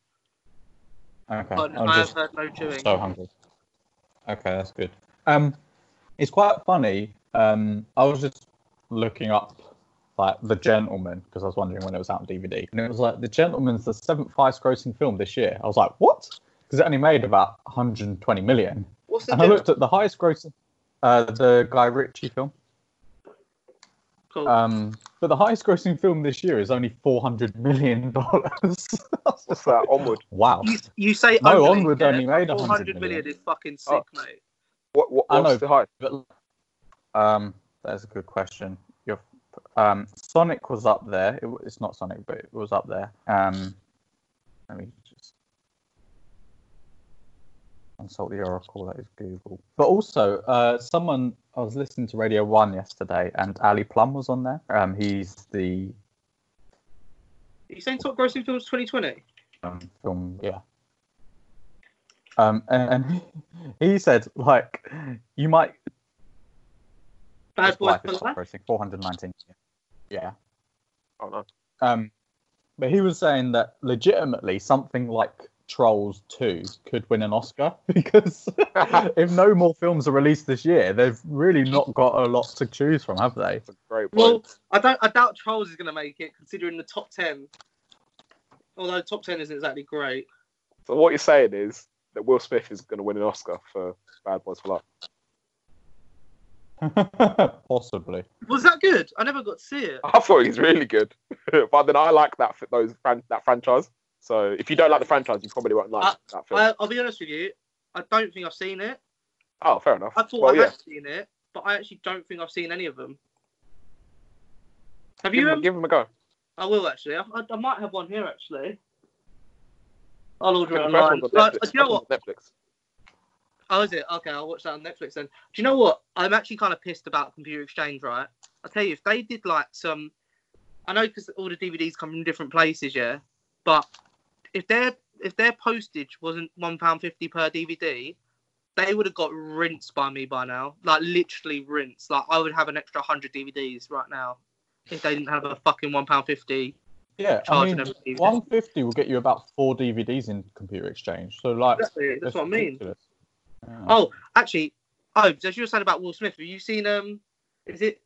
Speaker 2: Okay,
Speaker 4: but
Speaker 2: I'm
Speaker 4: I have
Speaker 2: just
Speaker 4: heard no chewing.
Speaker 2: so hungry. Okay, that's good. Um, it's quite funny. Um, I was just looking up like The Gentlemen because I was wondering when it was out on DVD, and it was like The Gentlemen's the seventh highest grossing film this year. I was like, what? Because it only made about 120 million.
Speaker 4: What's the
Speaker 2: And I looked at the highest grossing, uh, the Guy Ritchie film.
Speaker 4: Cool.
Speaker 2: Um, but the highest grossing film this year is only 400 million dollars. *laughs*
Speaker 3: What's that? Onward.
Speaker 2: wow.
Speaker 4: you, you say
Speaker 2: No,
Speaker 4: only,
Speaker 2: Onward
Speaker 4: yeah,
Speaker 2: only made
Speaker 4: 400
Speaker 2: 100
Speaker 4: million
Speaker 2: million.
Speaker 4: is fucking sick,
Speaker 3: Oh.
Speaker 4: mate.
Speaker 3: What? what
Speaker 2: I
Speaker 3: what's
Speaker 2: know.
Speaker 3: the hype?
Speaker 2: But um, that's a good question. Um, Sonic was up there. It, it's not Sonic, but it was up there. Um, let me just consult the Oracle. That is Google. But also, uh, someone I was listening to Radio One yesterday, and Ali Plumb was on there. Um, he's the
Speaker 4: Are you saying top grossing films 2020?
Speaker 2: um, film, yeah. Um, and, and *laughs* he said like you might
Speaker 4: Bad boy
Speaker 2: life
Speaker 4: for
Speaker 2: is
Speaker 4: life.
Speaker 2: operating 419. Yeah.
Speaker 3: Oh no.
Speaker 2: Um, but he was saying that legitimately something like Trolls 2 could win an Oscar *laughs* because *laughs* if no more films are released this year, they've really not got a lot to choose from, have they?
Speaker 3: That's a great
Speaker 4: Well. I don't. I doubt Trolls is going to make it, considering the top ten. Although the top ten isn't exactly great.
Speaker 3: So what you're saying is that Will Smith is going to win an Oscar for Bad Boys for Life. *laughs*
Speaker 2: Possibly.
Speaker 4: Was that good? I never got to see it.
Speaker 3: I thought he's really good, *laughs* but then I like that those fran- that franchise. So if you don't like the franchise, you probably won't like
Speaker 4: Uh,
Speaker 3: that film.
Speaker 4: I, I'll be honest with you. I don't think I've seen it.
Speaker 3: oh, fair enough.
Speaker 4: I thought
Speaker 3: well,
Speaker 4: I
Speaker 3: yeah.
Speaker 4: had seen it, but I actually don't think I've seen any of them. Have
Speaker 3: Give
Speaker 4: you?
Speaker 3: him,
Speaker 4: Um,
Speaker 3: give them a go.
Speaker 4: I will actually. I, I, I might have one here actually. I'll order it
Speaker 3: first
Speaker 4: online.
Speaker 3: one's on Netflix.
Speaker 4: uh, do you know what?
Speaker 3: Netflix.
Speaker 4: Oh, is it? Okay, I'll watch that on Netflix then. Do you know what? I'm actually kind of pissed about Computer Exchange, right? I'll tell you, if they did like some. I know because all the DVDs come from different places, yeah? But if their if their postage wasn't £1.50 per DVD, they would have got rinsed by me by now. Like, literally rinsed. Like, I would have an extra 100 DVDs right now if they didn't have a fucking £1.50
Speaker 2: Yeah, I mean, 150 will get you about four DVDs in Computer Exchange. So, like,
Speaker 4: Exactly, that's what I mean.
Speaker 2: Ridiculous. Yeah.
Speaker 4: Oh, actually, oh, as you were saying about Will Smith, have you seen um, is it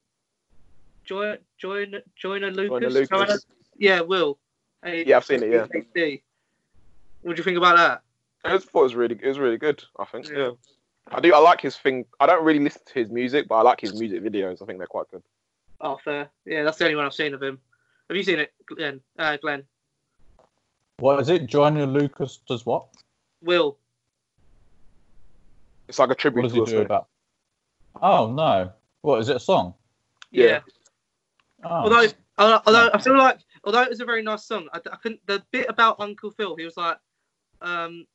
Speaker 4: Joy Joyner Joyner Lucas?
Speaker 3: Joyner Lucas.
Speaker 4: Joyner- Yeah, Will. Hey,
Speaker 3: Yeah, I've seen it. Yeah,
Speaker 4: HD. What do you think about that?
Speaker 3: I just thought it was really, it was really good. I think.
Speaker 4: Yeah.
Speaker 3: Yeah. I do. I like his thing. I don't really listen to his music, but I like his music videos. I think they're quite good.
Speaker 4: Oh, fair. Yeah, that's the only one I've seen of him. Have you seen it, Glenn? Uh, Glenn.
Speaker 2: What is it? Joyner Lucas does what?
Speaker 4: Will.
Speaker 3: It's like a tribute.
Speaker 2: What
Speaker 3: tribute
Speaker 2: does
Speaker 3: to
Speaker 2: he do about? Oh no! What is it? A song?
Speaker 4: Yeah.
Speaker 3: Yeah.
Speaker 2: Oh.
Speaker 4: Although, although, although I feel like, although it was a very nice song, I, I couldn't. The bit about Uncle Phil, he was like, um,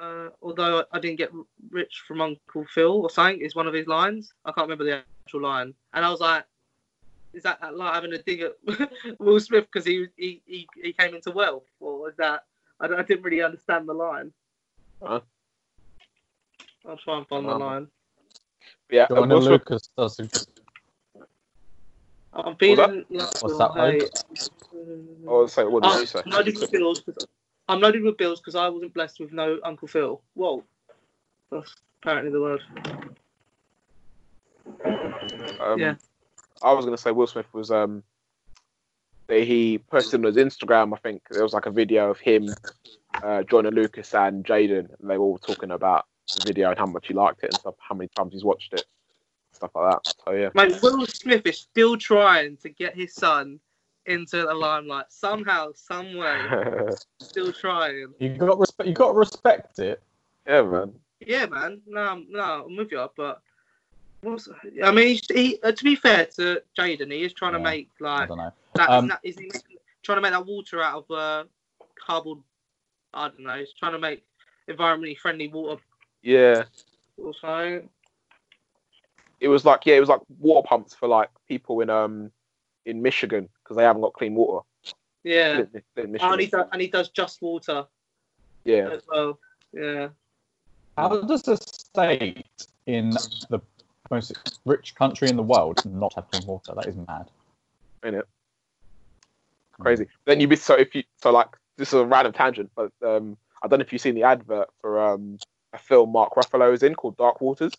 Speaker 4: uh, although I didn't get rich from Uncle Phil or something, is one of his lines. I can't remember the actual line, and I was like, is that like having a dig at *laughs* Will Smith because he, he he he came into wealth, or is that? I, I didn't really understand the line.
Speaker 3: Huh?
Speaker 4: I'll try and find the
Speaker 3: Um,
Speaker 4: line.
Speaker 3: Yeah, and
Speaker 2: Joyner
Speaker 3: Will
Speaker 2: Lucas does. a-
Speaker 4: I'm feeling.
Speaker 2: What's that,
Speaker 3: Oh, say what did
Speaker 4: Oh,
Speaker 3: you say?
Speaker 4: I'm loaded with bills. 'cause- I'm loaded with bills because I wasn't blessed with no Uncle Phil. Whoa, that's apparently the word.
Speaker 3: Um,
Speaker 4: Yeah.
Speaker 3: I was gonna say Will Smith was um. He posted on his Instagram. I think there was like a video of him, uh, Joyner Lucas and Jaden, and they were all talking about the video and how much he liked it and stuff, how many times he's watched it, stuff like that. So yeah.
Speaker 4: Mate, Will Smith is still trying to get his son into the limelight somehow, some way. *laughs* Still trying.
Speaker 2: You got respect. You got to respect it.
Speaker 3: yeah, man.
Speaker 4: Yeah, man. No, I'm- no, I'm with you, but. I mean, he's, he, uh, to be fair to Jaden, he is trying to
Speaker 2: Yeah.
Speaker 4: make
Speaker 2: I
Speaker 4: like
Speaker 2: don't know.
Speaker 4: that.
Speaker 2: Um,
Speaker 4: isn't that is he making, trying to make that water out of uh, cardboard? I don't know. He's trying to make environmentally friendly water
Speaker 3: Yeah.
Speaker 4: or something.
Speaker 3: It was like yeah, it was like water pumps for like people in um in Michigan because they haven't got clean water.
Speaker 4: Yeah.
Speaker 3: In- in
Speaker 4: and he
Speaker 3: Michigan.
Speaker 4: does, and he does just water
Speaker 3: Yeah.
Speaker 4: as well. Yeah.
Speaker 2: How does a state in the most rich country in the world not have clean water? That is mad.
Speaker 3: in it. Crazy. Then you be so if you so like this is a random tangent, but um I don't know if you've seen the advert for um a film Mark Ruffalo is in called Dark Waters.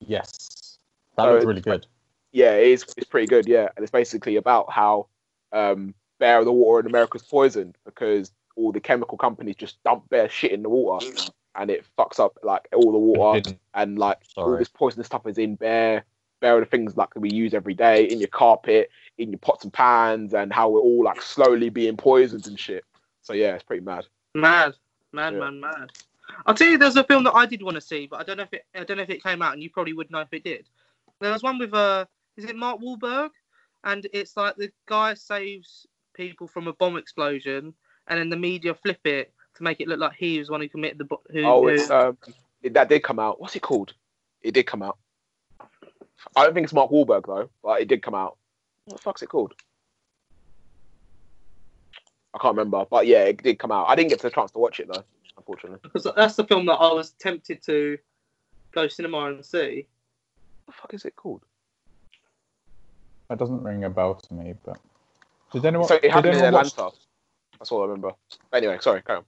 Speaker 2: Yes, that
Speaker 3: Oh,
Speaker 2: looks really good.
Speaker 3: Yeah, it is. It's pretty good. Yeah, and it's basically about how um Bear of the Water in America is poisoned because all the chemical companies just dump their shit in the water, and it fucks up like all the water and like all this poisonous stuff is in bear. Bear are the things like that we use every day in your carpet, in your pots and pans, and how we're all like slowly being poisoned and shit. So yeah, it's pretty mad.
Speaker 4: Mad, mad,
Speaker 3: Yeah.
Speaker 4: man, mad. I'll tell you, there's a film that I did want to see, but I don't know if it. I don't know if it came out, and you probably would know if it did. There was one with uh, is it Mark Wahlberg? And it's like the guy saves people from a bomb explosion, and then the media flip it to make it look like he was one who committed the. Bo- who,
Speaker 3: Oh,
Speaker 4: who-
Speaker 3: it's um, it, that did come out. What's it called? It did come out. I don't think it's Mark Wahlberg though, but it did come out. What the fuck's it called? I can't remember, but yeah, it did come out. I didn't get the chance to watch it though. Unfortunately.
Speaker 4: because that's the film that I was tempted to go cinema and see.
Speaker 3: What the fuck is it called?
Speaker 2: That doesn't ring a bell to me, but did anyone?
Speaker 3: So it
Speaker 2: did
Speaker 3: happened in
Speaker 2: anyone watch,
Speaker 3: Atlanta. That's all I remember. Anyway, sorry, carry on.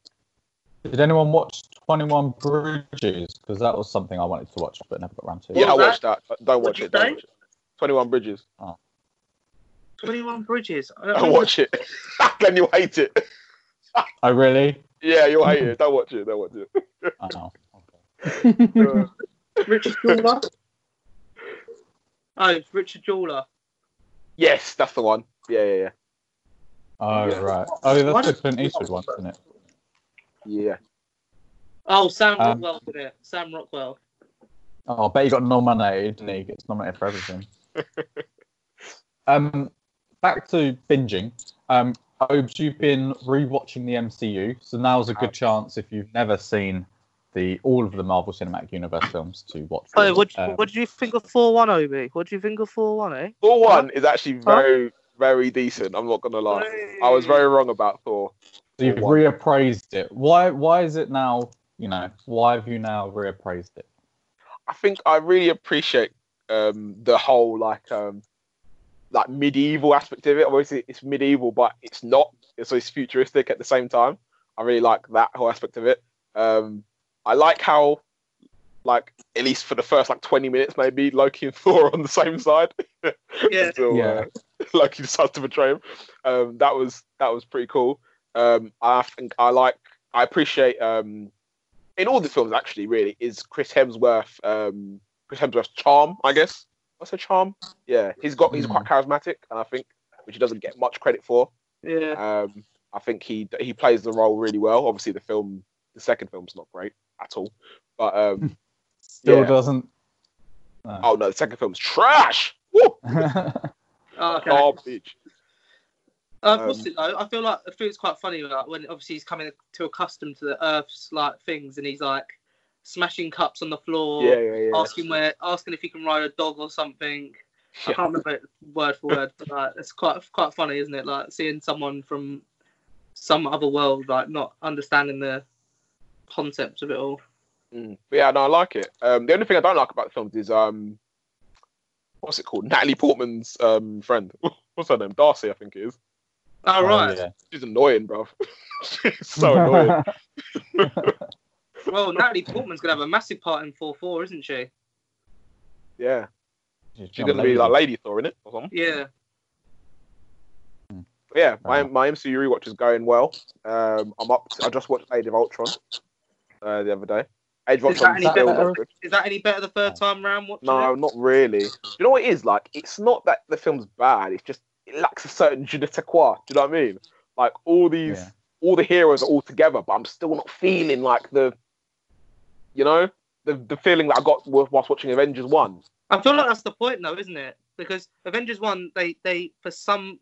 Speaker 2: Did anyone watch Twenty One Bridges? Because that was something I wanted to watch but never got around to.
Speaker 3: Yeah, I watched that. but Don't watch it. Don't watch it. Twenty One Bridges. Oh.
Speaker 4: Twenty One Bridges. I
Speaker 3: Don't watch it. *laughs* then you'll hate it.
Speaker 2: Oh really?
Speaker 3: Yeah, you'll *laughs* hate it. Don't watch it. Don't watch it.
Speaker 2: Oh, *laughs* okay.
Speaker 3: Uh,
Speaker 4: Richard Jewell. oh, it's Richard Jewell.
Speaker 3: yes, that's the one. Yeah, yeah, yeah.
Speaker 2: Oh
Speaker 3: Yeah.
Speaker 2: right. Oh,
Speaker 4: Why
Speaker 2: that's the
Speaker 4: did-
Speaker 2: Clint Eastwood one, isn't it?
Speaker 3: Yeah.
Speaker 4: Oh, Sam
Speaker 2: Um,
Speaker 4: Rockwell did it. Sam Rockwell.
Speaker 2: Oh, I bet he got nominated, didn't he? He gets nominated for everything. *laughs* um, back to binging. Um, Obes, you've been rewatching the MCU, so now's a good chance if you've never seen the all of the Marvel Cinematic Universe films to watch.
Speaker 4: Oh, what,
Speaker 2: Um,
Speaker 4: what did you think of Thor 1, Obi? What do you think of Thor 1, eh?
Speaker 3: Thor one is actually very, very decent. I'm not gonna lie. I was very wrong about Thor.
Speaker 2: so you've
Speaker 3: one.
Speaker 2: reappraised it. Why? Why is it now? You know, why have you now reappraised it?
Speaker 3: I think I really appreciate um, the whole like um, like medieval aspect of it. Obviously, it's medieval, but it's not. It's, it's futuristic at the same time. I really like that whole aspect of it. Um, I like how, like, at least for the first like twenty minutes, maybe Loki and *laughs* Thor are on the same side. *laughs*
Speaker 4: Yeah.
Speaker 3: Until,
Speaker 2: Yeah.
Speaker 3: uh, *laughs* Loki decides to betray him. Um, that was that was pretty cool. Um, I think I like. I appreciate. Um, in all the films, actually, really, is Chris Hemsworth. Um, Chris Hemsworth's charm, I guess. What's a charm? Yeah, he's got. He's
Speaker 2: Hmm.
Speaker 3: quite charismatic, and I think which he doesn't get much credit for.
Speaker 4: Yeah.
Speaker 3: Um, I think he he plays the role really well. Obviously, the film, the second film's not great at all, but um, *laughs*
Speaker 2: Still
Speaker 3: Yeah.
Speaker 2: doesn't. No.
Speaker 3: oh no, the second film's trash. Woo! *laughs*
Speaker 4: Oh, okay.
Speaker 3: Garbage.
Speaker 4: Uh,
Speaker 3: Um,
Speaker 4: what's it though? I feel like I feel it's quite funny like, when obviously he's coming to accustomed to the Earth's like things, and he's like smashing cups on the floor,
Speaker 3: Yeah, yeah, yeah.
Speaker 4: asking where, asking if he can ride a dog or something. I can't remember it word for word, but like, it's quite quite funny, isn't it? Like seeing someone from some other world, like not understanding the concept of it all.
Speaker 3: Mm. But yeah, no, I like it. Um, the only thing I don't like about the films is um, what's it called? Natalie Portman's um friend. *laughs* What's her name? Darcy, I think it is.
Speaker 4: Oh, right.
Speaker 2: yeah.
Speaker 3: She's annoying, bro. *laughs* She's so annoying. *laughs*
Speaker 4: Well, Natalie Portman's gonna have a massive part in Thor four, isn't she?
Speaker 3: Yeah,
Speaker 2: She's
Speaker 3: she's gonna be like Lady Thor in it or something.
Speaker 4: Yeah.
Speaker 3: But yeah, my my MCU rewatch is going well. Um, I'm up. To, I just watched Age of Ultron uh, the other day. Age of
Speaker 4: Is that
Speaker 3: Ultron
Speaker 4: any
Speaker 3: still
Speaker 2: better?
Speaker 3: good.
Speaker 4: Is that any better the third time round?
Speaker 3: No,
Speaker 4: it?
Speaker 3: not really. You know what it is like? It's not that the film's bad. It's just it lacks a certain je ne sais quoi. Do you know what I mean? Like all these,
Speaker 2: Yeah.
Speaker 3: all the heroes are all together, but I'm still not feeling like the, you know, the the feeling that I got whilst watching Avengers One.
Speaker 4: I feel like that's the point, though, isn't it? Because Avengers One, they they for some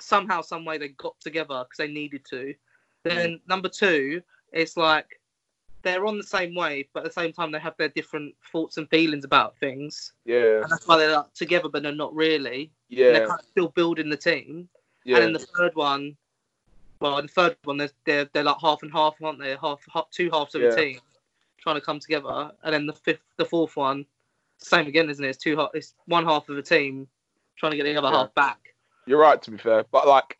Speaker 4: somehow, some way, they got together because they needed to. Then mm. number two, it's like they're on the same wave, but at the same time, they have their different thoughts and feelings about things,
Speaker 3: Yeah,
Speaker 4: and that's why they're like, together, but they're not really. And
Speaker 3: yeah,
Speaker 4: they're kind of still building the team.
Speaker 3: yeah.
Speaker 4: And then the third one, well, in the third one, they're they're, they're like half and half, aren't they? Half, half two halves of
Speaker 3: Yeah.
Speaker 4: a team trying to come together. And then the fifth, the fourth one, same again, isn't it? It's two, it's one half of a team trying to get the other
Speaker 3: Yeah.
Speaker 4: half back.
Speaker 3: You're right, to be fair, but like,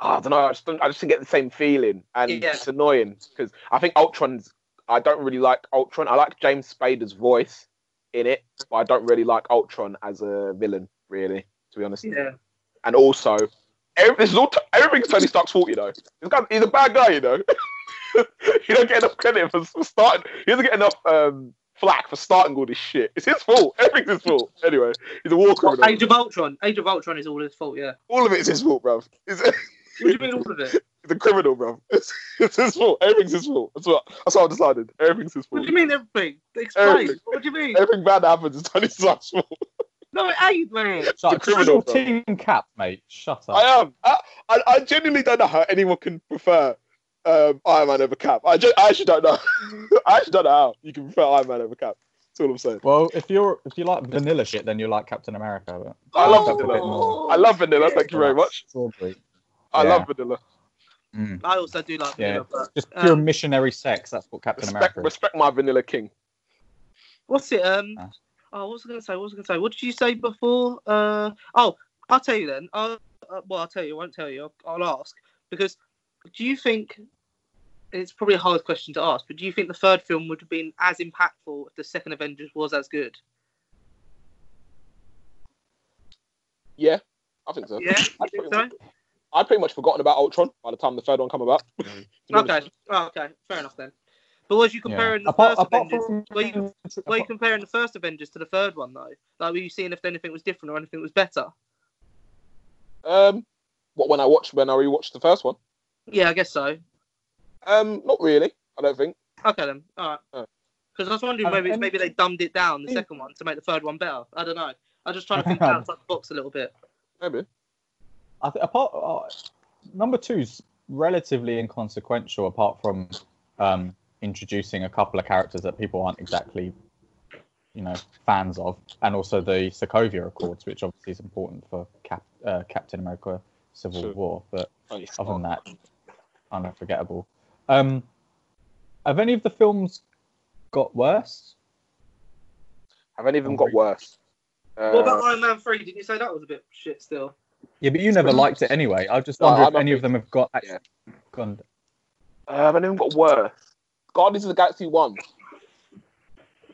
Speaker 3: I don't know. I just don't, I just didn't get the same feeling, and
Speaker 4: Yeah.
Speaker 3: it's annoying because I think Ultron's. I don't really like Ultron. I like James Spader's voice in it, but I don't really like Ultron as a villain, really, to be honest.
Speaker 4: Yeah,
Speaker 3: And also, every, this is all t- everything's Tony Stark's fault, you know. This guy, he's a bad guy, you know. *laughs* he don't get enough credit for, for starting. He doesn't get enough um, flack for starting all this shit. It's his fault. Everything's his fault. Anyway, he's a war criminal.
Speaker 4: Age of Ultron. Age of Ultron is all his fault. Yeah.
Speaker 3: all of it's his fault, bruv. He's, *laughs*
Speaker 4: What do you mean all of it?
Speaker 3: he's a criminal, bruv. *laughs* It's, it's his fault. Everything's his fault. That's what. That's what I decided. Everything's his fault.
Speaker 4: What do you mean everything? Explain.
Speaker 3: Everything.
Speaker 4: What do you mean?
Speaker 3: Everything bad that happens is Tony Stark's fault.
Speaker 4: No, it ain't, man.
Speaker 2: Shut
Speaker 3: a criminal,
Speaker 2: You're Team Cap, mate. Shut up.
Speaker 3: I am. I, I, I genuinely don't know how anyone can prefer um, Iron Man over Cap. I, just, I actually don't know. *laughs* I actually don't know how you can prefer Iron Man over Cap. That's all I'm saying.
Speaker 2: Well, if you're if you like vanilla shit, then you like Captain America. But
Speaker 3: I love
Speaker 2: That's a
Speaker 3: vanilla. I love vanilla. Thank you very much.
Speaker 2: Strawberry.
Speaker 3: I
Speaker 2: Yeah.
Speaker 3: love vanilla.
Speaker 2: Mm.
Speaker 4: I also do like
Speaker 2: Yeah,
Speaker 4: vanilla, but
Speaker 2: Just pure
Speaker 4: Um,
Speaker 2: missionary sex. That's what Captain
Speaker 3: Respect,
Speaker 2: America is.
Speaker 3: respect my Vanilla King.
Speaker 4: what's it? Um,
Speaker 2: Ah.
Speaker 4: Oh, what was I going to say? What was I going to say? What did you say before? Uh, oh, I'll tell you then. I'll, uh, well, I'll tell you. I won't tell you. I'll, I'll ask because do you think it's probably a hard question to ask, but do you think the third film would have been as impactful if the second Avengers was as good?
Speaker 3: Yeah, I think so.
Speaker 4: Yeah, *laughs* I think so.
Speaker 3: I'd pretty much forgotten about Ultron by the time the third one come about. *laughs*
Speaker 4: Okay, oh, okay, fair enough then. But was you
Speaker 2: Yeah.
Speaker 4: comparing the
Speaker 2: Apart,
Speaker 4: first
Speaker 2: apart
Speaker 4: Avengers?
Speaker 2: from,
Speaker 4: were you- Were you comparing the first Avengers to the third one though? Like, were you seeing if anything was different or anything was better?
Speaker 3: Um, what when I watched when I rewatched the first one?
Speaker 4: Yeah, I guess so.
Speaker 3: Um, not really. I don't think.
Speaker 4: Okay then. All right.
Speaker 3: Oh.
Speaker 4: Because I was wondering
Speaker 2: Uh,
Speaker 4: maybe
Speaker 2: and-
Speaker 4: maybe they dumbed it down the second one to make the third one better. I don't know. I'm just trying *laughs* to think outside the box a little bit.
Speaker 3: Maybe.
Speaker 2: I th- apart uh, number two's relatively inconsequential apart from um, introducing a couple of characters that people aren't exactly you know fans of and also the Sokovia Accords which obviously is important for Cap- uh, Captain America Civil
Speaker 3: Sure.
Speaker 2: War but
Speaker 3: Oh, it's
Speaker 2: other than
Speaker 3: not.
Speaker 2: that unforgettable um, have any of the films got worse
Speaker 3: Have any of them got worse? Uh,
Speaker 4: what about Iron Man three? Didn't you say that was a bit shit still?
Speaker 2: yeah but you never liked it anyway I just wonder
Speaker 3: I'm
Speaker 2: if any of them have got
Speaker 3: Yeah.
Speaker 2: gone
Speaker 3: uh, have any of them got worse? Guardians of the Galaxy one.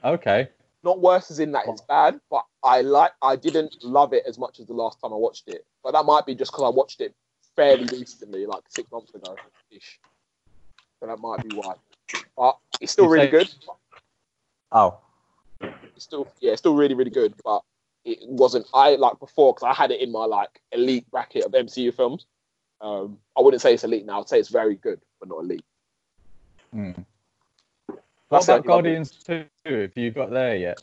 Speaker 2: okay
Speaker 3: Not worse as in that it's bad, but I like. I didn't love it as much as the last time I watched it. But that might be just because I watched it fairly recently, like six months ago, ish. So that might be why. But it's still
Speaker 2: You
Speaker 3: really
Speaker 2: say-
Speaker 3: good.
Speaker 2: oh
Speaker 3: It's still yeah, it's still really really good. But it wasn't. I like before because I had it in my like elite bracket of MCU films. Um, I wouldn't say it's elite now. I'd say it's very good, but not elite.
Speaker 2: Hmm.
Speaker 3: That's
Speaker 2: What about Guardians 2? Have you got there yet?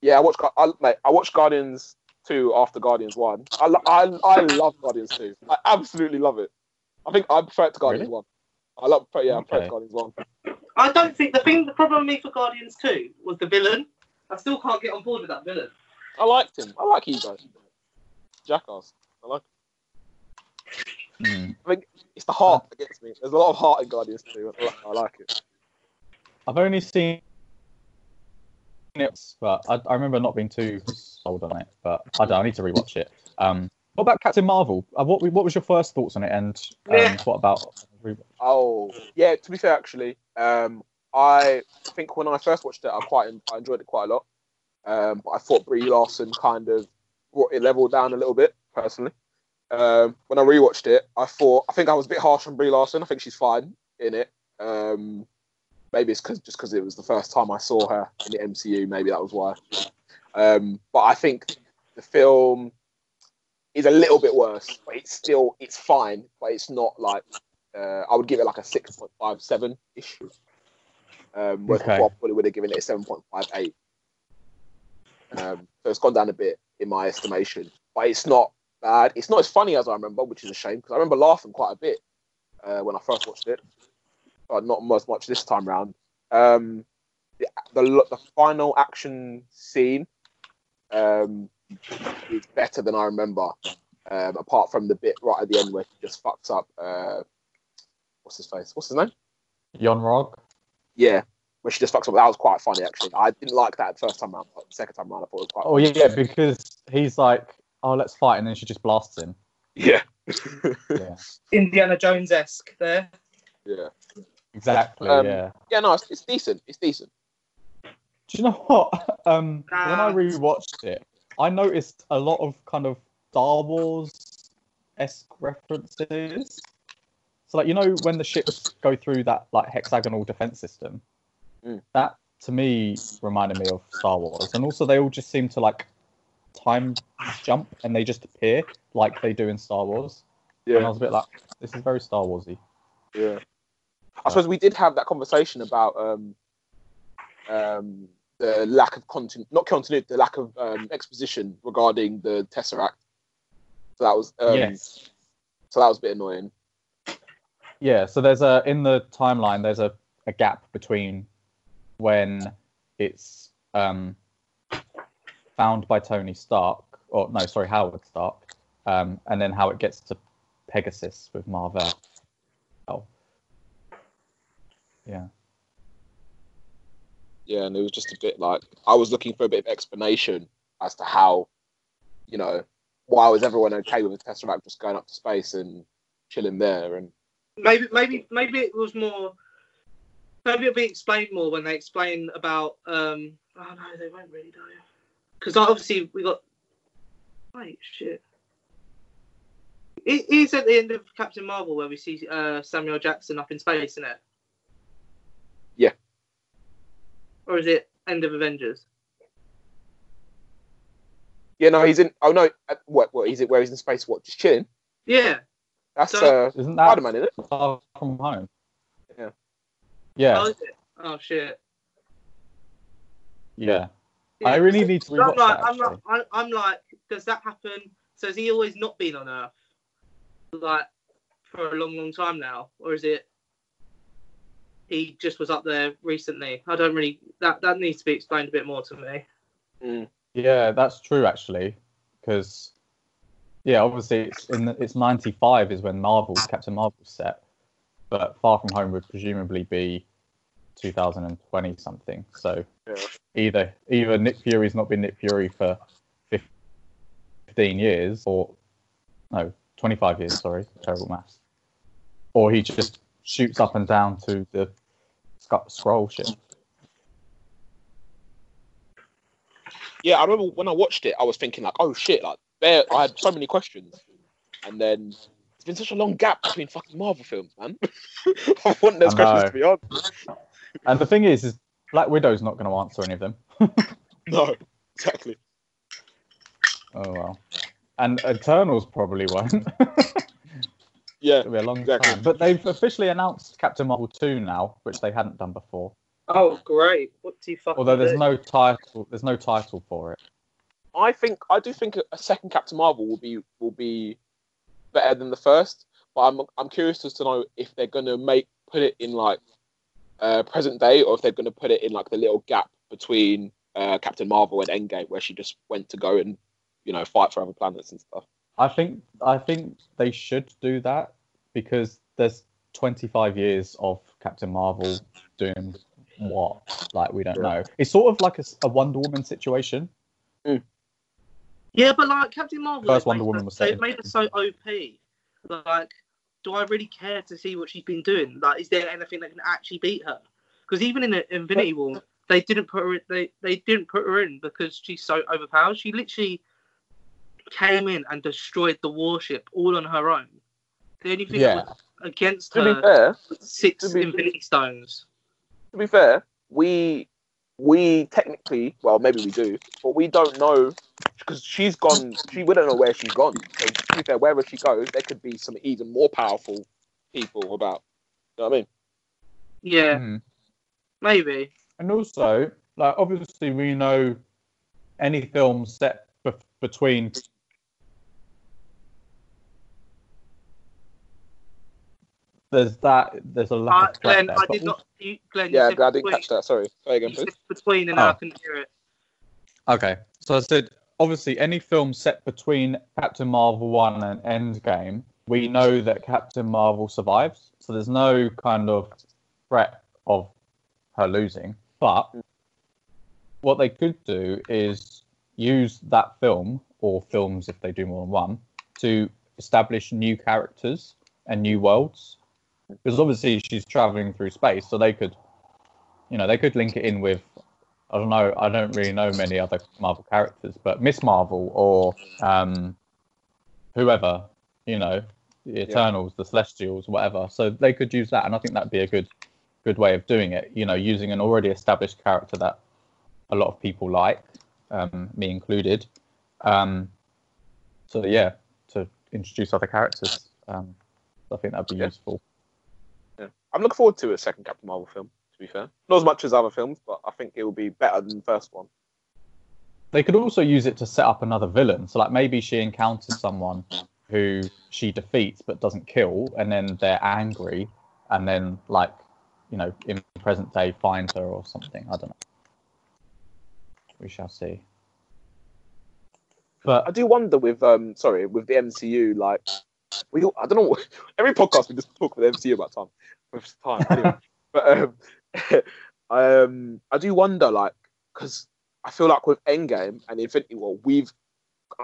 Speaker 3: Yeah, I watched. I, mate, I watched Guardians two after Guardians one. I, I, I love Guardians two. I absolutely love it. I think I prefer it to Guardians
Speaker 2: Really?
Speaker 3: one. I love. Yeah, I prefer it
Speaker 2: Okay.
Speaker 3: to Guardians one.
Speaker 4: I don't think the thing. The problem with me for Guardians two was the villain. I still can't get on board with that villain.
Speaker 3: I liked him. I like Ego. Jackass. I like.
Speaker 2: Hmm.
Speaker 3: I think It's the heart that gets me. There's a lot of heart in Guardians two. I like, I like it.
Speaker 2: I've only seen it, but I, I remember not being too sold on it. But I don't. I need to rewatch it. Um, what about Captain Marvel? Uh, what what was your first thoughts on it? And um,
Speaker 4: Yeah.
Speaker 2: what about?
Speaker 3: Oh yeah. To be fair, actually, um, I think when I first watched it, I quite I enjoyed it quite a lot. Um, but I thought Brie Larson kind of brought it level down a little bit personally. Um, when I rewatched it, I thought I think I was a bit harsh on Brie Larson. I think she's fine in it. Um, maybe it's cause, just because it was the first time I saw her in the MCU. Maybe that was why. Um, but I think the film is a little bit worse, but it's still it's fine. But it's not like uh, I would give it like a six point five seven ish. Um, whereas
Speaker 2: Okay.
Speaker 3: before I probably would have given it a seven point five eight. Um, so it's gone down a bit in my estimation, but it's not bad. It's not as funny as I remember, which is a shame because I remember laughing quite a bit uh, when I first watched it, but not as much this time round. Um, the, the the final action scene um, is better than I remember. Um, apart from the bit right at the end where he just fucks up. Uh, what's his face? What's his name?
Speaker 2: Yon-Rogg.
Speaker 3: Yeah, where she just fucks up. That was quite funny actually. I didn't like that the first time round, but the second time round I thought it was quite.
Speaker 2: Oh yeah, because he's like, oh, let's fight, and then she just blasts him.
Speaker 3: yeah,
Speaker 2: Yeah,
Speaker 4: Indiana Jones esque there.
Speaker 3: yeah,
Speaker 2: exactly.
Speaker 3: Um,
Speaker 2: yeah.
Speaker 3: yeah. No, it's, it's decent. It's decent.
Speaker 2: Do you know what? *laughs* Um, when I
Speaker 4: Ah.
Speaker 2: rewatched it, I noticed a lot of kind of Star Wars esque references. So, like, you know, when the ships go through that like hexagonal defense system,
Speaker 3: Mm.
Speaker 2: that to me reminded me of Star Wars, and also they all just seem to like time jump and they just appear like they do in Star Wars. And I
Speaker 3: Yeah,
Speaker 2: was a bit like, this is very Star Warsy.
Speaker 3: yeah. I suppose we did have that conversation about um, um, the lack of content, not continuity, the lack of um, exposition regarding the Tesseract. So that was um,
Speaker 2: yes.
Speaker 3: so that was a bit annoying.
Speaker 2: Yeah, so there's a in the timeline there's a, a gap between when it's um, found by Tony Stark, or no, sorry, Howard Stark, um, and then how it gets to Pegasus with Mar-Vell. Yeah.
Speaker 3: Yeah, and it was just a bit like I was looking for a bit of explanation as to how, you know, why was everyone okay with the Tesseract just going up to space and chilling there? And
Speaker 4: Maybe, maybe, maybe it was more. Maybe it'll be explained more when they explain about. um Oh no, they won't really though. Because obviously we got. Wait, shit. It is at the end of Captain Marvel where we see uh, Samuel Jackson up in space, isn't it?
Speaker 3: Yeah.
Speaker 4: Or is it end of Avengers?
Speaker 3: yeah, no, he's in. Oh no, what? What? He's in, where he's in space? What? Just chilling?
Speaker 4: Yeah.
Speaker 3: That's
Speaker 4: So-
Speaker 3: uh,
Speaker 2: Isn't that
Speaker 3: Spider Man, isn't it?
Speaker 2: Far from home?
Speaker 3: Yeah.
Speaker 2: Yeah.
Speaker 4: Oh, is it? Oh shit.
Speaker 2: Yeah.
Speaker 4: Yeah,
Speaker 2: I really need to
Speaker 4: So I'm like,
Speaker 2: that.
Speaker 4: I'm like,
Speaker 2: Actually.
Speaker 4: I'm, I'm like, does that happen? So has he always not been on Earth, like for a long, long time now, or is it he just was up there recently? I don't really. That that needs to be explained a bit more to me.
Speaker 3: Mm.
Speaker 2: Yeah, that's true actually, because yeah, obviously it's in the, it's ninety five is when Marvel's Captain Marvel's set, but Far From Home would presumably be two thousand and twenty something. So
Speaker 3: Yeah.
Speaker 2: either either Nick Fury's not been Nick Fury for fifteen years, or no, twenty five years. Sorry, terrible maths. Or he just shoots up and down to the sc- Skrull shit.
Speaker 3: Yeah, I remember when I watched it, I was thinking like, oh shit, like there, I had so many questions, and then it's been such a long gap between fucking Marvel films, man. *laughs* I want those
Speaker 2: I
Speaker 3: questions to be answered.
Speaker 2: And the thing is, is Black Widow's not going to answer any of them. *laughs*
Speaker 3: No, exactly.
Speaker 2: Oh well. And Eternals probably won't. *laughs*
Speaker 3: Yeah,
Speaker 2: It'll be a long
Speaker 3: Exactly.
Speaker 2: time. But they've officially announced Captain Marvel 2 now, which they hadn't done before.
Speaker 4: Oh, great! What do you fucking
Speaker 2: Although there's
Speaker 4: do?
Speaker 2: no title there's no title for it.
Speaker 3: I think I do think a second Captain Marvel will be will be better than the first, but I'm I'm curious as to know if they're gonna make put it in like uh, present day or if they're gonna put it in like the little gap between uh, Captain Marvel and Endgame where she just went to go and you know fight for other planets and stuff.
Speaker 2: I think I think they should do that because there's 25 years of Captain Marvel doing what? Like we don't
Speaker 3: Yeah.
Speaker 2: know. It's sort of like a Wonder Woman situation. Hmm.
Speaker 4: Yeah, but like Captain Marvel,
Speaker 2: First
Speaker 4: they've
Speaker 2: Wonder
Speaker 4: made
Speaker 2: Woman was set
Speaker 4: they've made her so OP. Like, do I really care to see what she's been doing? Like, is there anything that can actually beat her? Because even in the Infinity War, they didn't put her. They they didn't put her in because she's so overpowered. She literally came in and destroyed the warship all on her own. The only thing that
Speaker 2: Yeah.
Speaker 4: was against
Speaker 3: To be
Speaker 4: her
Speaker 3: fair,
Speaker 4: was six
Speaker 3: to be-
Speaker 4: Infinity Stones.
Speaker 3: to be fair, we we technically, well, maybe we do, but we don't know because she's gone. She we don't know where she's gone. So to be fair, wherever she goes, there could be some even more powerful people about. You know what I mean?
Speaker 4: Yeah,
Speaker 2: Mhm.
Speaker 4: maybe.
Speaker 2: And also, like obviously, we know any film set be- between there's that there's a lot.
Speaker 4: Uh,
Speaker 2: of
Speaker 4: Glenn,
Speaker 2: there,
Speaker 4: I did
Speaker 2: also-
Speaker 4: not. You, Glenn,
Speaker 3: Yeah,
Speaker 4: said
Speaker 3: I didn't
Speaker 4: between-
Speaker 3: catch that. Sorry. Say again, please.
Speaker 4: between, and I
Speaker 2: Oh.
Speaker 4: couldn't hear it.
Speaker 2: Okay, so I said obviously any film set between Captain Marvel one and Endgame, we know that Captain Marvel survives, so there's no kind of threat of her losing. But what they could do is use that film or films if they do more than one to establish new characters and new worlds because obviously she's traveling through space so they could you know they could link it in with i don't know i don't really know many other marvel characters but miss marvel or um whoever you know the eternals the celestials whatever so they could use that and i think that'd be a good good way of doing it you know using an already established character that a lot of people like um me included um so yeah to introduce other characters um i think that'd be
Speaker 3: Yeah.
Speaker 2: useful
Speaker 3: Yeah. I'm looking forward to a second Captain Marvel film. To be fair, not as much as other films, but I think it will be better than the first one.
Speaker 2: they could also use it to set up another villain. So like maybe she encounters someone who she defeats but doesn't kill, and then they're angry, and then like you know in present day find her or something. I don't know. We shall see. But I
Speaker 3: do wonder with um sorry with the MCU like we all- I don't know *laughs* every podcast we just talk with the MCU about time with time. Anyway, *laughs* but um, *laughs* um, I do wonder, like, because I feel like with Endgame and Infinity War, we've,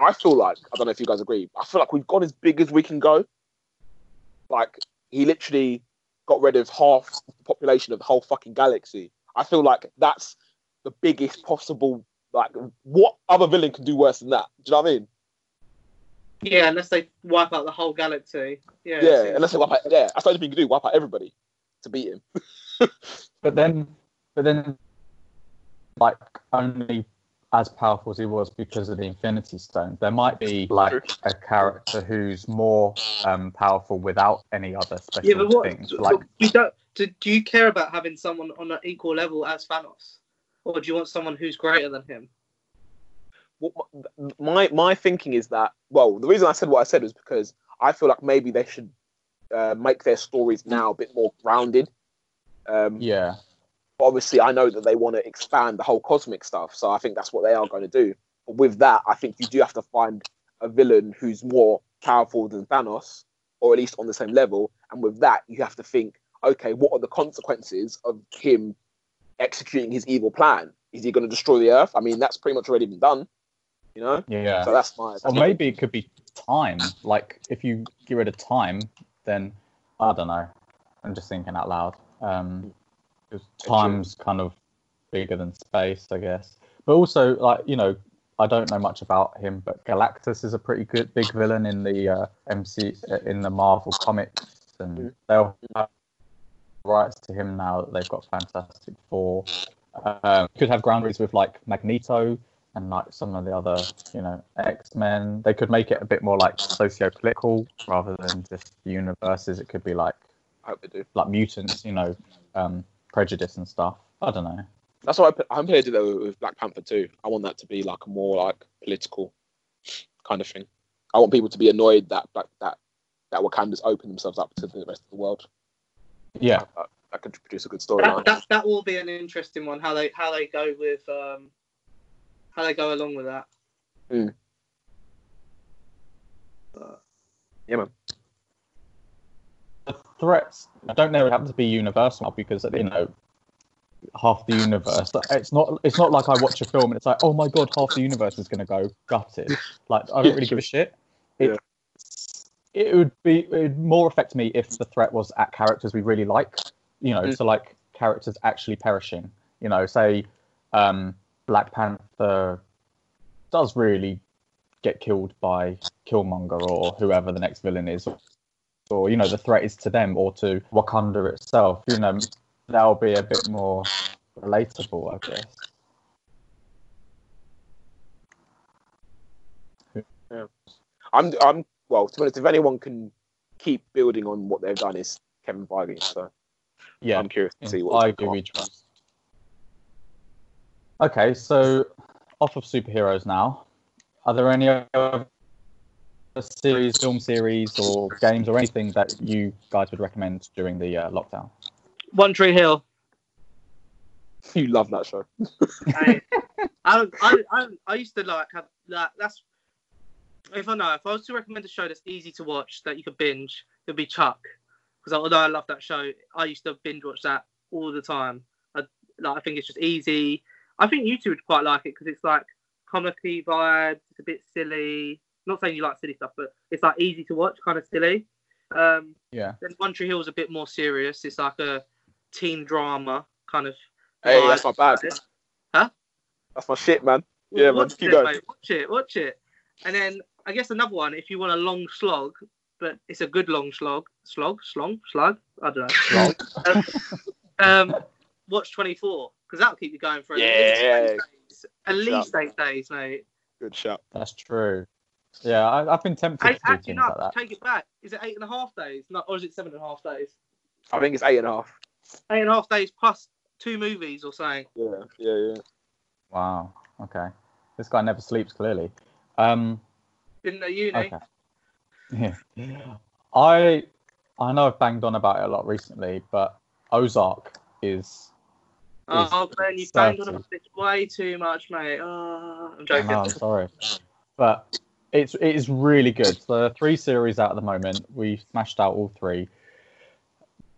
Speaker 3: I feel like, I don't know if you guys agree, I feel like we've gone as big as we can go. Like, he literally got rid of half the population of the whole fucking galaxy. I feel like that's the biggest possible. Like, what other villain can do worse than that? Do you know what I mean?
Speaker 4: Yeah, unless they wipe out the whole galaxy. Yeah.
Speaker 3: Yeah, unless they wipe out. Yeah, that's the only thing you can do. Wipe out everybody to beat him. *laughs*
Speaker 2: But then, but then, like only as powerful as he was because of the Infinity Stones. There might be like a character who's more um, powerful without any other special
Speaker 4: Yeah, but what?
Speaker 2: things. Like,
Speaker 4: you don't, do, do you care about having someone on an equal level as Thanos, or do you want someone who's greater than him?
Speaker 3: what my my thinking is that well the reason i said what i said was because i feel like maybe they should uh, make their stories now a bit more grounded um
Speaker 2: yeah,
Speaker 3: obviously i know that they want to expand the whole cosmic stuff so i think that's what they are going to do but with that i think you do have to find a villain who's more powerful than thanos or at least on the same level and with that you have to think okay what are the consequences of him executing his evil plan is he going to destroy the earth i mean that's pretty much already been done you know
Speaker 2: yeah.
Speaker 3: so that's my. That's
Speaker 2: Or maybe it could be time. Like if you get rid of time, then I don't know. I'm just thinking out loud. Um, time's kind of bigger than space, I guess. But also, like you know, I don't know much about him, but Galactus is a pretty good big villain in the uh, MC uh, in the Marvel comics, and
Speaker 3: Mhm.
Speaker 2: they'll have rights to him now that they've got Fantastic Four. Um, could have groundings with like Magneto and like some of the other, you know, X Men. They could make it a bit more like socio-political rather than just universes. It could be like
Speaker 3: I hope they do.
Speaker 2: like mutants, you know, um, prejudice and stuff. I don't know.
Speaker 3: That's what I put, I'm here to do with Black Panther too. I want that to be like a more like political kind of thing. I want people to be annoyed that that that, that Wakanda's open themselves up to the rest of the world.
Speaker 2: Yeah,
Speaker 3: That, that could produce a good
Speaker 4: That, that that will be an interesting one. How they how they go with um, how they go along with that.
Speaker 3: Hmm.
Speaker 4: But,
Speaker 3: Yeah, man.
Speaker 2: the threats I don't know have to be universal because you know half the universe. It's not. It's not like I watch a film and it's like, oh my god, half the universe is going to go gutted. Like I don't really give a shit. It, it would be it would more affect me if the threat was at characters we really like. You know,
Speaker 3: Mm.
Speaker 2: so like characters actually perishing. You know, say um, Black Panther does really get killed by Killmonger or whoever the next villain is, or you know the threat is to them or to Wakanda itself. You know, that'll be a bit more relatable, I guess. Yeah.
Speaker 3: I'm I'm well. To be honest, if anyone can keep building on what they've done, is Kevin Feige. So
Speaker 2: Yeah,
Speaker 3: I'm curious to see what.
Speaker 2: Feige we trust. Okay, so off of superheroes now. Are there any other series, film series, or games, or anything that you guys would recommend during the uh, lockdown?
Speaker 4: One Tree Hill. *laughs*
Speaker 3: You love that show.
Speaker 4: I, *laughs* I, I, I, I used to like have that. That's if I know if I was to recommend a show that's easy to watch that you could binge, it'd be Chuck. Because although I love that show, I used to binge watch that all the time. I, like, I think it's just easy. I think you two would quite like it because it's like comedy vibes. It's a bit silly. Not saying you like silly stuff, but it's like easy to watch, kind of silly. Um,
Speaker 2: Yeah.
Speaker 4: then One Tree Hill is a bit more serious. It's like a teen drama kind of.
Speaker 3: Hey,
Speaker 4: vibe.
Speaker 3: that's my bad.
Speaker 4: Huh?
Speaker 3: That's my shit, man. Yeah, man,
Speaker 4: watch
Speaker 3: keep
Speaker 4: it,
Speaker 3: going.
Speaker 4: mate, Watch it, watch it. And then I guess another one, if you want a long slog, but it's a good long slog, slog, slong, slug. I don't know.
Speaker 2: Lol. *laughs*
Speaker 4: Um, watch 24 because that'll keep you going for at least eight days. At least eight days, mate.
Speaker 3: Good shot.
Speaker 2: That's true. Yeah, I, I've been tempted
Speaker 4: Eight,
Speaker 2: to do
Speaker 4: actually, no,
Speaker 2: like that.
Speaker 4: take it back. Is it eight and a half days? No, or is it seven and a half days?
Speaker 3: I think it's eight and a half.
Speaker 4: Eight and a half days plus two movies or something.
Speaker 3: Yeah, yeah, yeah.
Speaker 2: Wow. Okay. This guy never sleeps. Clearly. Um.
Speaker 4: Didn't know uni.
Speaker 2: Okay. Yeah. *laughs* I I know I've banged on about it a lot recently, but Ozark is.
Speaker 4: Oh, Ben, you banged on about this way too much, mate. Oh, I'm joking.
Speaker 2: I'm sorry, but it's it is really good. So there three series out at the moment. We smashed out all three.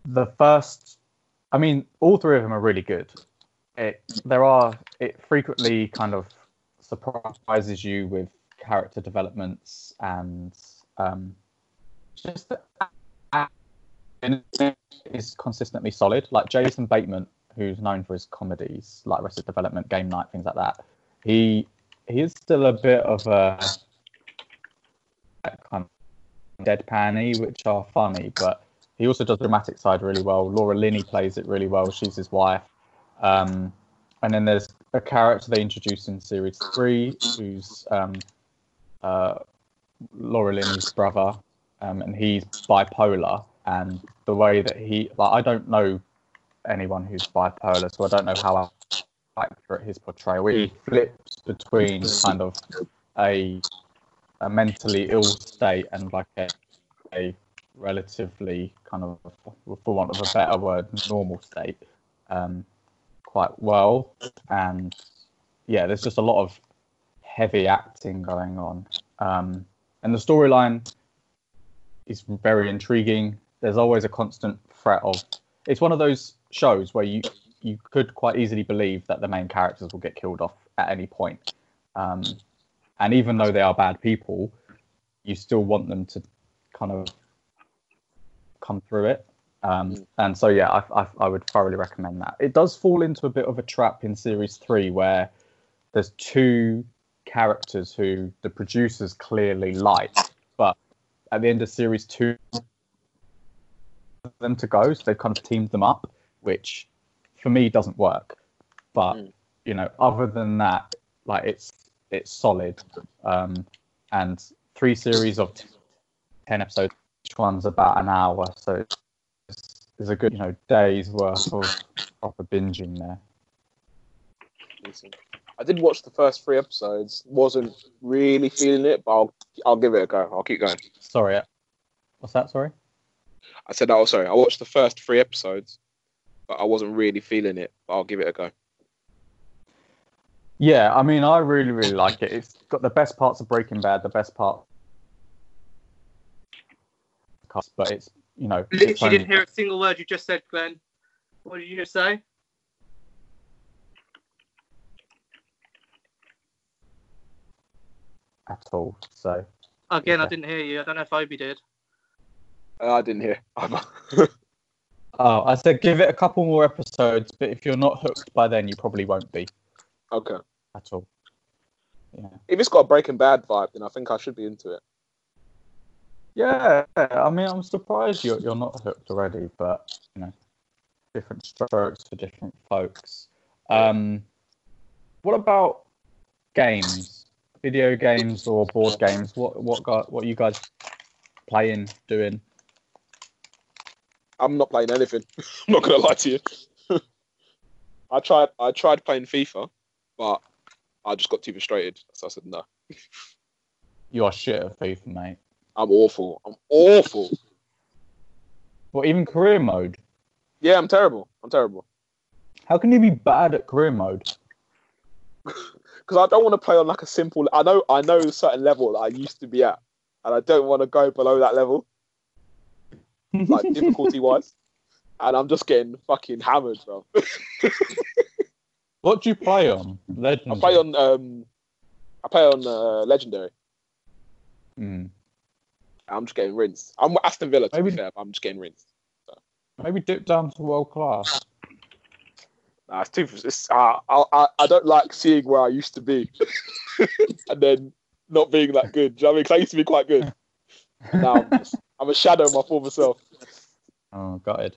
Speaker 2: The first I mean, all three of them are really good. It there are it frequently kind of surprises you with character developments and um, just is consistently solid. Like Jason Bateman, who's known for his comedies like Arrested Development, Game Night, things like that. He he is still a bit of a kind of deadpan which are funny, but he also does the dramatic side really well. Laura Linney plays it really well. She's his wife. Um, and then there's a character they introduced in series three, who's um, uh, Laura Linney's brother, um, and he's bipolar. And the way that he, like, I don't know anyone who's bipolar, so I don't know how accurate his portrayal. He flips between kind of a a mentally ill state and like a, a relatively kind of, for want of a better word, normal state um, quite well. And yeah, there's just a lot of heavy acting going on. Um, and the storyline is very intriguing. There's always a constant threat of. It's one of those shows where you you could quite easily believe that the main characters will get killed off at any point. Um, and even though they are bad people, you still want them to kind of come through it. Um,
Speaker 3: Mm.
Speaker 2: and so, yeah, I, I, I would thoroughly recommend that. It does fall into a bit of a trap in series three where there's two characters who the producers clearly like, but at the end of series two, them to go, so they've kind of teamed them up, which for me doesn't work. But
Speaker 3: Mm.
Speaker 2: you know, other than that, like it's it's solid. Um, and three series of t- ten episodes, each one's about an hour, so it's, there's a good you know day's worth of proper binging there.
Speaker 3: I did watch the first three episodes. Wasn't really feeling it, but I'll I'll give it a go. I'll keep going.
Speaker 2: Sorry, uh, what's that? Sorry.
Speaker 3: I said, oh, sorry. I watched the first three episodes, but I wasn't really feeling it. But I'll give it a go.
Speaker 2: Yeah, I mean, I really, really like it. It's got the best parts of Breaking Bad, the best part, but it's you know, it's
Speaker 4: Literally
Speaker 2: only-
Speaker 4: didn't hear a single word you just said, Glenn. What did you just say?
Speaker 2: at all. So
Speaker 4: Again, I didn't hear you. I don't know if Obi did.
Speaker 3: Uh, I didn't hear. *laughs*
Speaker 2: Oh, I said give it a couple more episodes, but if you're not hooked by then, you probably won't be
Speaker 3: okay.
Speaker 2: at all. Yeah.
Speaker 3: If it's got a Breaking Bad vibe, then I think I should be into it.
Speaker 2: Yeah, I mean, I'm surprised you're, you're not hooked already, but you know, different strokes for different folks. Um, what about games, video games or board games? What what got what you guys playing, doing?
Speaker 3: I'm not playing anything. *laughs* I'm not gonna lie to you. *laughs* I tried. I tried playing FIFA, but I just got too frustrated, so I said no.
Speaker 2: You are shit at FIFA, mate.
Speaker 3: I'm awful. I'm awful.
Speaker 2: Well, even career mode.
Speaker 3: Yeah, I'm terrible. I'm terrible.
Speaker 2: How can you be bad at career mode? *laughs*
Speaker 3: Because I don't want to play on like a simple. I know. I know a certain level that I used to be at, and I don't want to go below that level, *laughs* like difficulty wise. And I'm just getting fucking hammered, bro.
Speaker 2: What do you play on? Legend.
Speaker 3: I play on. Um, I play on uh, legendary.
Speaker 2: Hmm.
Speaker 3: I'm just getting rinsed. I'm Aston Villa to
Speaker 2: Maybe-
Speaker 3: be fair. But I'm just getting rinsed.
Speaker 2: Maybe dip down to world class.
Speaker 3: Nah, it's too. It's, uh, I, I I don't like seeing where I used to be, *laughs* and then not being that good. Do you know what I mean? 'Cause I used to be quite good. *laughs* Now I'm, just- I'm a shadow of my former self.
Speaker 2: Oh, gutted.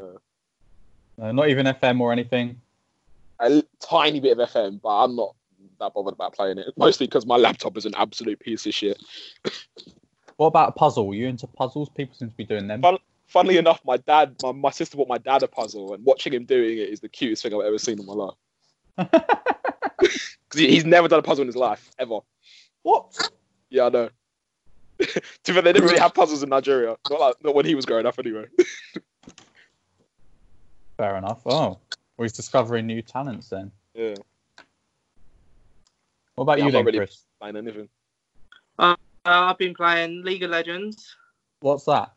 Speaker 3: Yeah.
Speaker 2: No, not even FM or anything.
Speaker 3: A l- tiny bit of FM, but I'm not that bothered about playing it. *laughs* Mostly because my laptop is an absolute piece of shit. *laughs*
Speaker 2: What about a puzzle? You into puzzles? People seem to be doing them.
Speaker 3: Fun- Funnily enough, my dad, my, my sister bought my dad a puzzle, and watching him doing it is the cutest thing I've ever seen in my life. *laughs* Because he, he's never done a puzzle in his life ever.
Speaker 2: what?
Speaker 3: Yeah, I know. To be fair, they didn't really have puzzles in Nigeria. Not like, not when he was growing up, anyway. *laughs*
Speaker 2: Fair enough. Oh, well, he's discovering new talents then.
Speaker 3: yeah,
Speaker 2: What about
Speaker 3: Yeah,
Speaker 2: you
Speaker 3: I'm not
Speaker 2: then,
Speaker 3: really-
Speaker 2: Chris?
Speaker 3: playing anything.
Speaker 4: Uh, I've been playing League of Legends.
Speaker 2: What's that?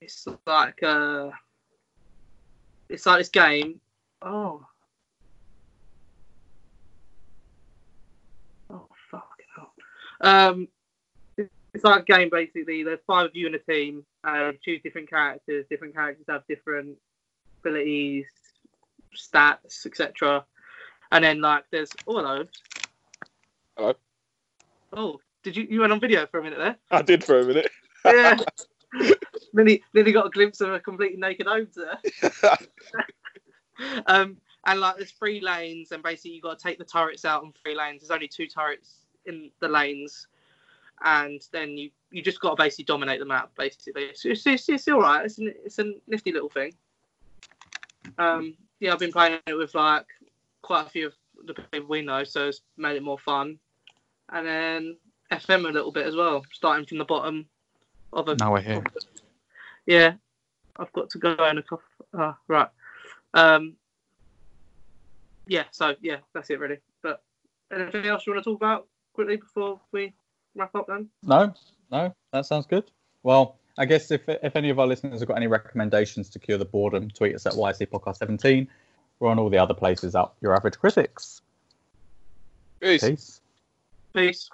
Speaker 4: It's like uh, it's like this game. Oh. Oh fucking hell. Um, it's like a game basically. There's five of you in a team. Uh, you choose different characters. Different characters have different abilities, stats, etc. And then like there's oh hello.
Speaker 3: Hello.
Speaker 4: Oh, did you you went on video for a minute there?
Speaker 3: I did for a minute.
Speaker 4: Yeah. *laughs* nearly, nearly got a glimpse of a completely naked Odes there. *laughs* um, and like there's three lanes, and basically you got to take the turrets out on three lanes. There's only two turrets in the lanes, and then you you just got to basically dominate the map. Basically, it's it's, it's, it's all right. It's, an, it's a nifty little thing. Um, yeah, I've been playing it with like quite a few of the people we know, so it's made it more fun. And then FM a little bit as well, starting from the bottom of a.
Speaker 2: Now we're here.
Speaker 4: Yeah, I've got to go in a couple. Uh, right. Um. Yeah. So yeah, that's it really. But anything else you want to talk about quickly before we wrap up then?
Speaker 2: No, no, that sounds good. Well, I guess if if any of our listeners have got any recommendations to cure the boredom, tweet us at YAC Podcast 17. We're on all the other places out. Your average critics.
Speaker 3: Peace.
Speaker 2: Peace.
Speaker 4: Peace.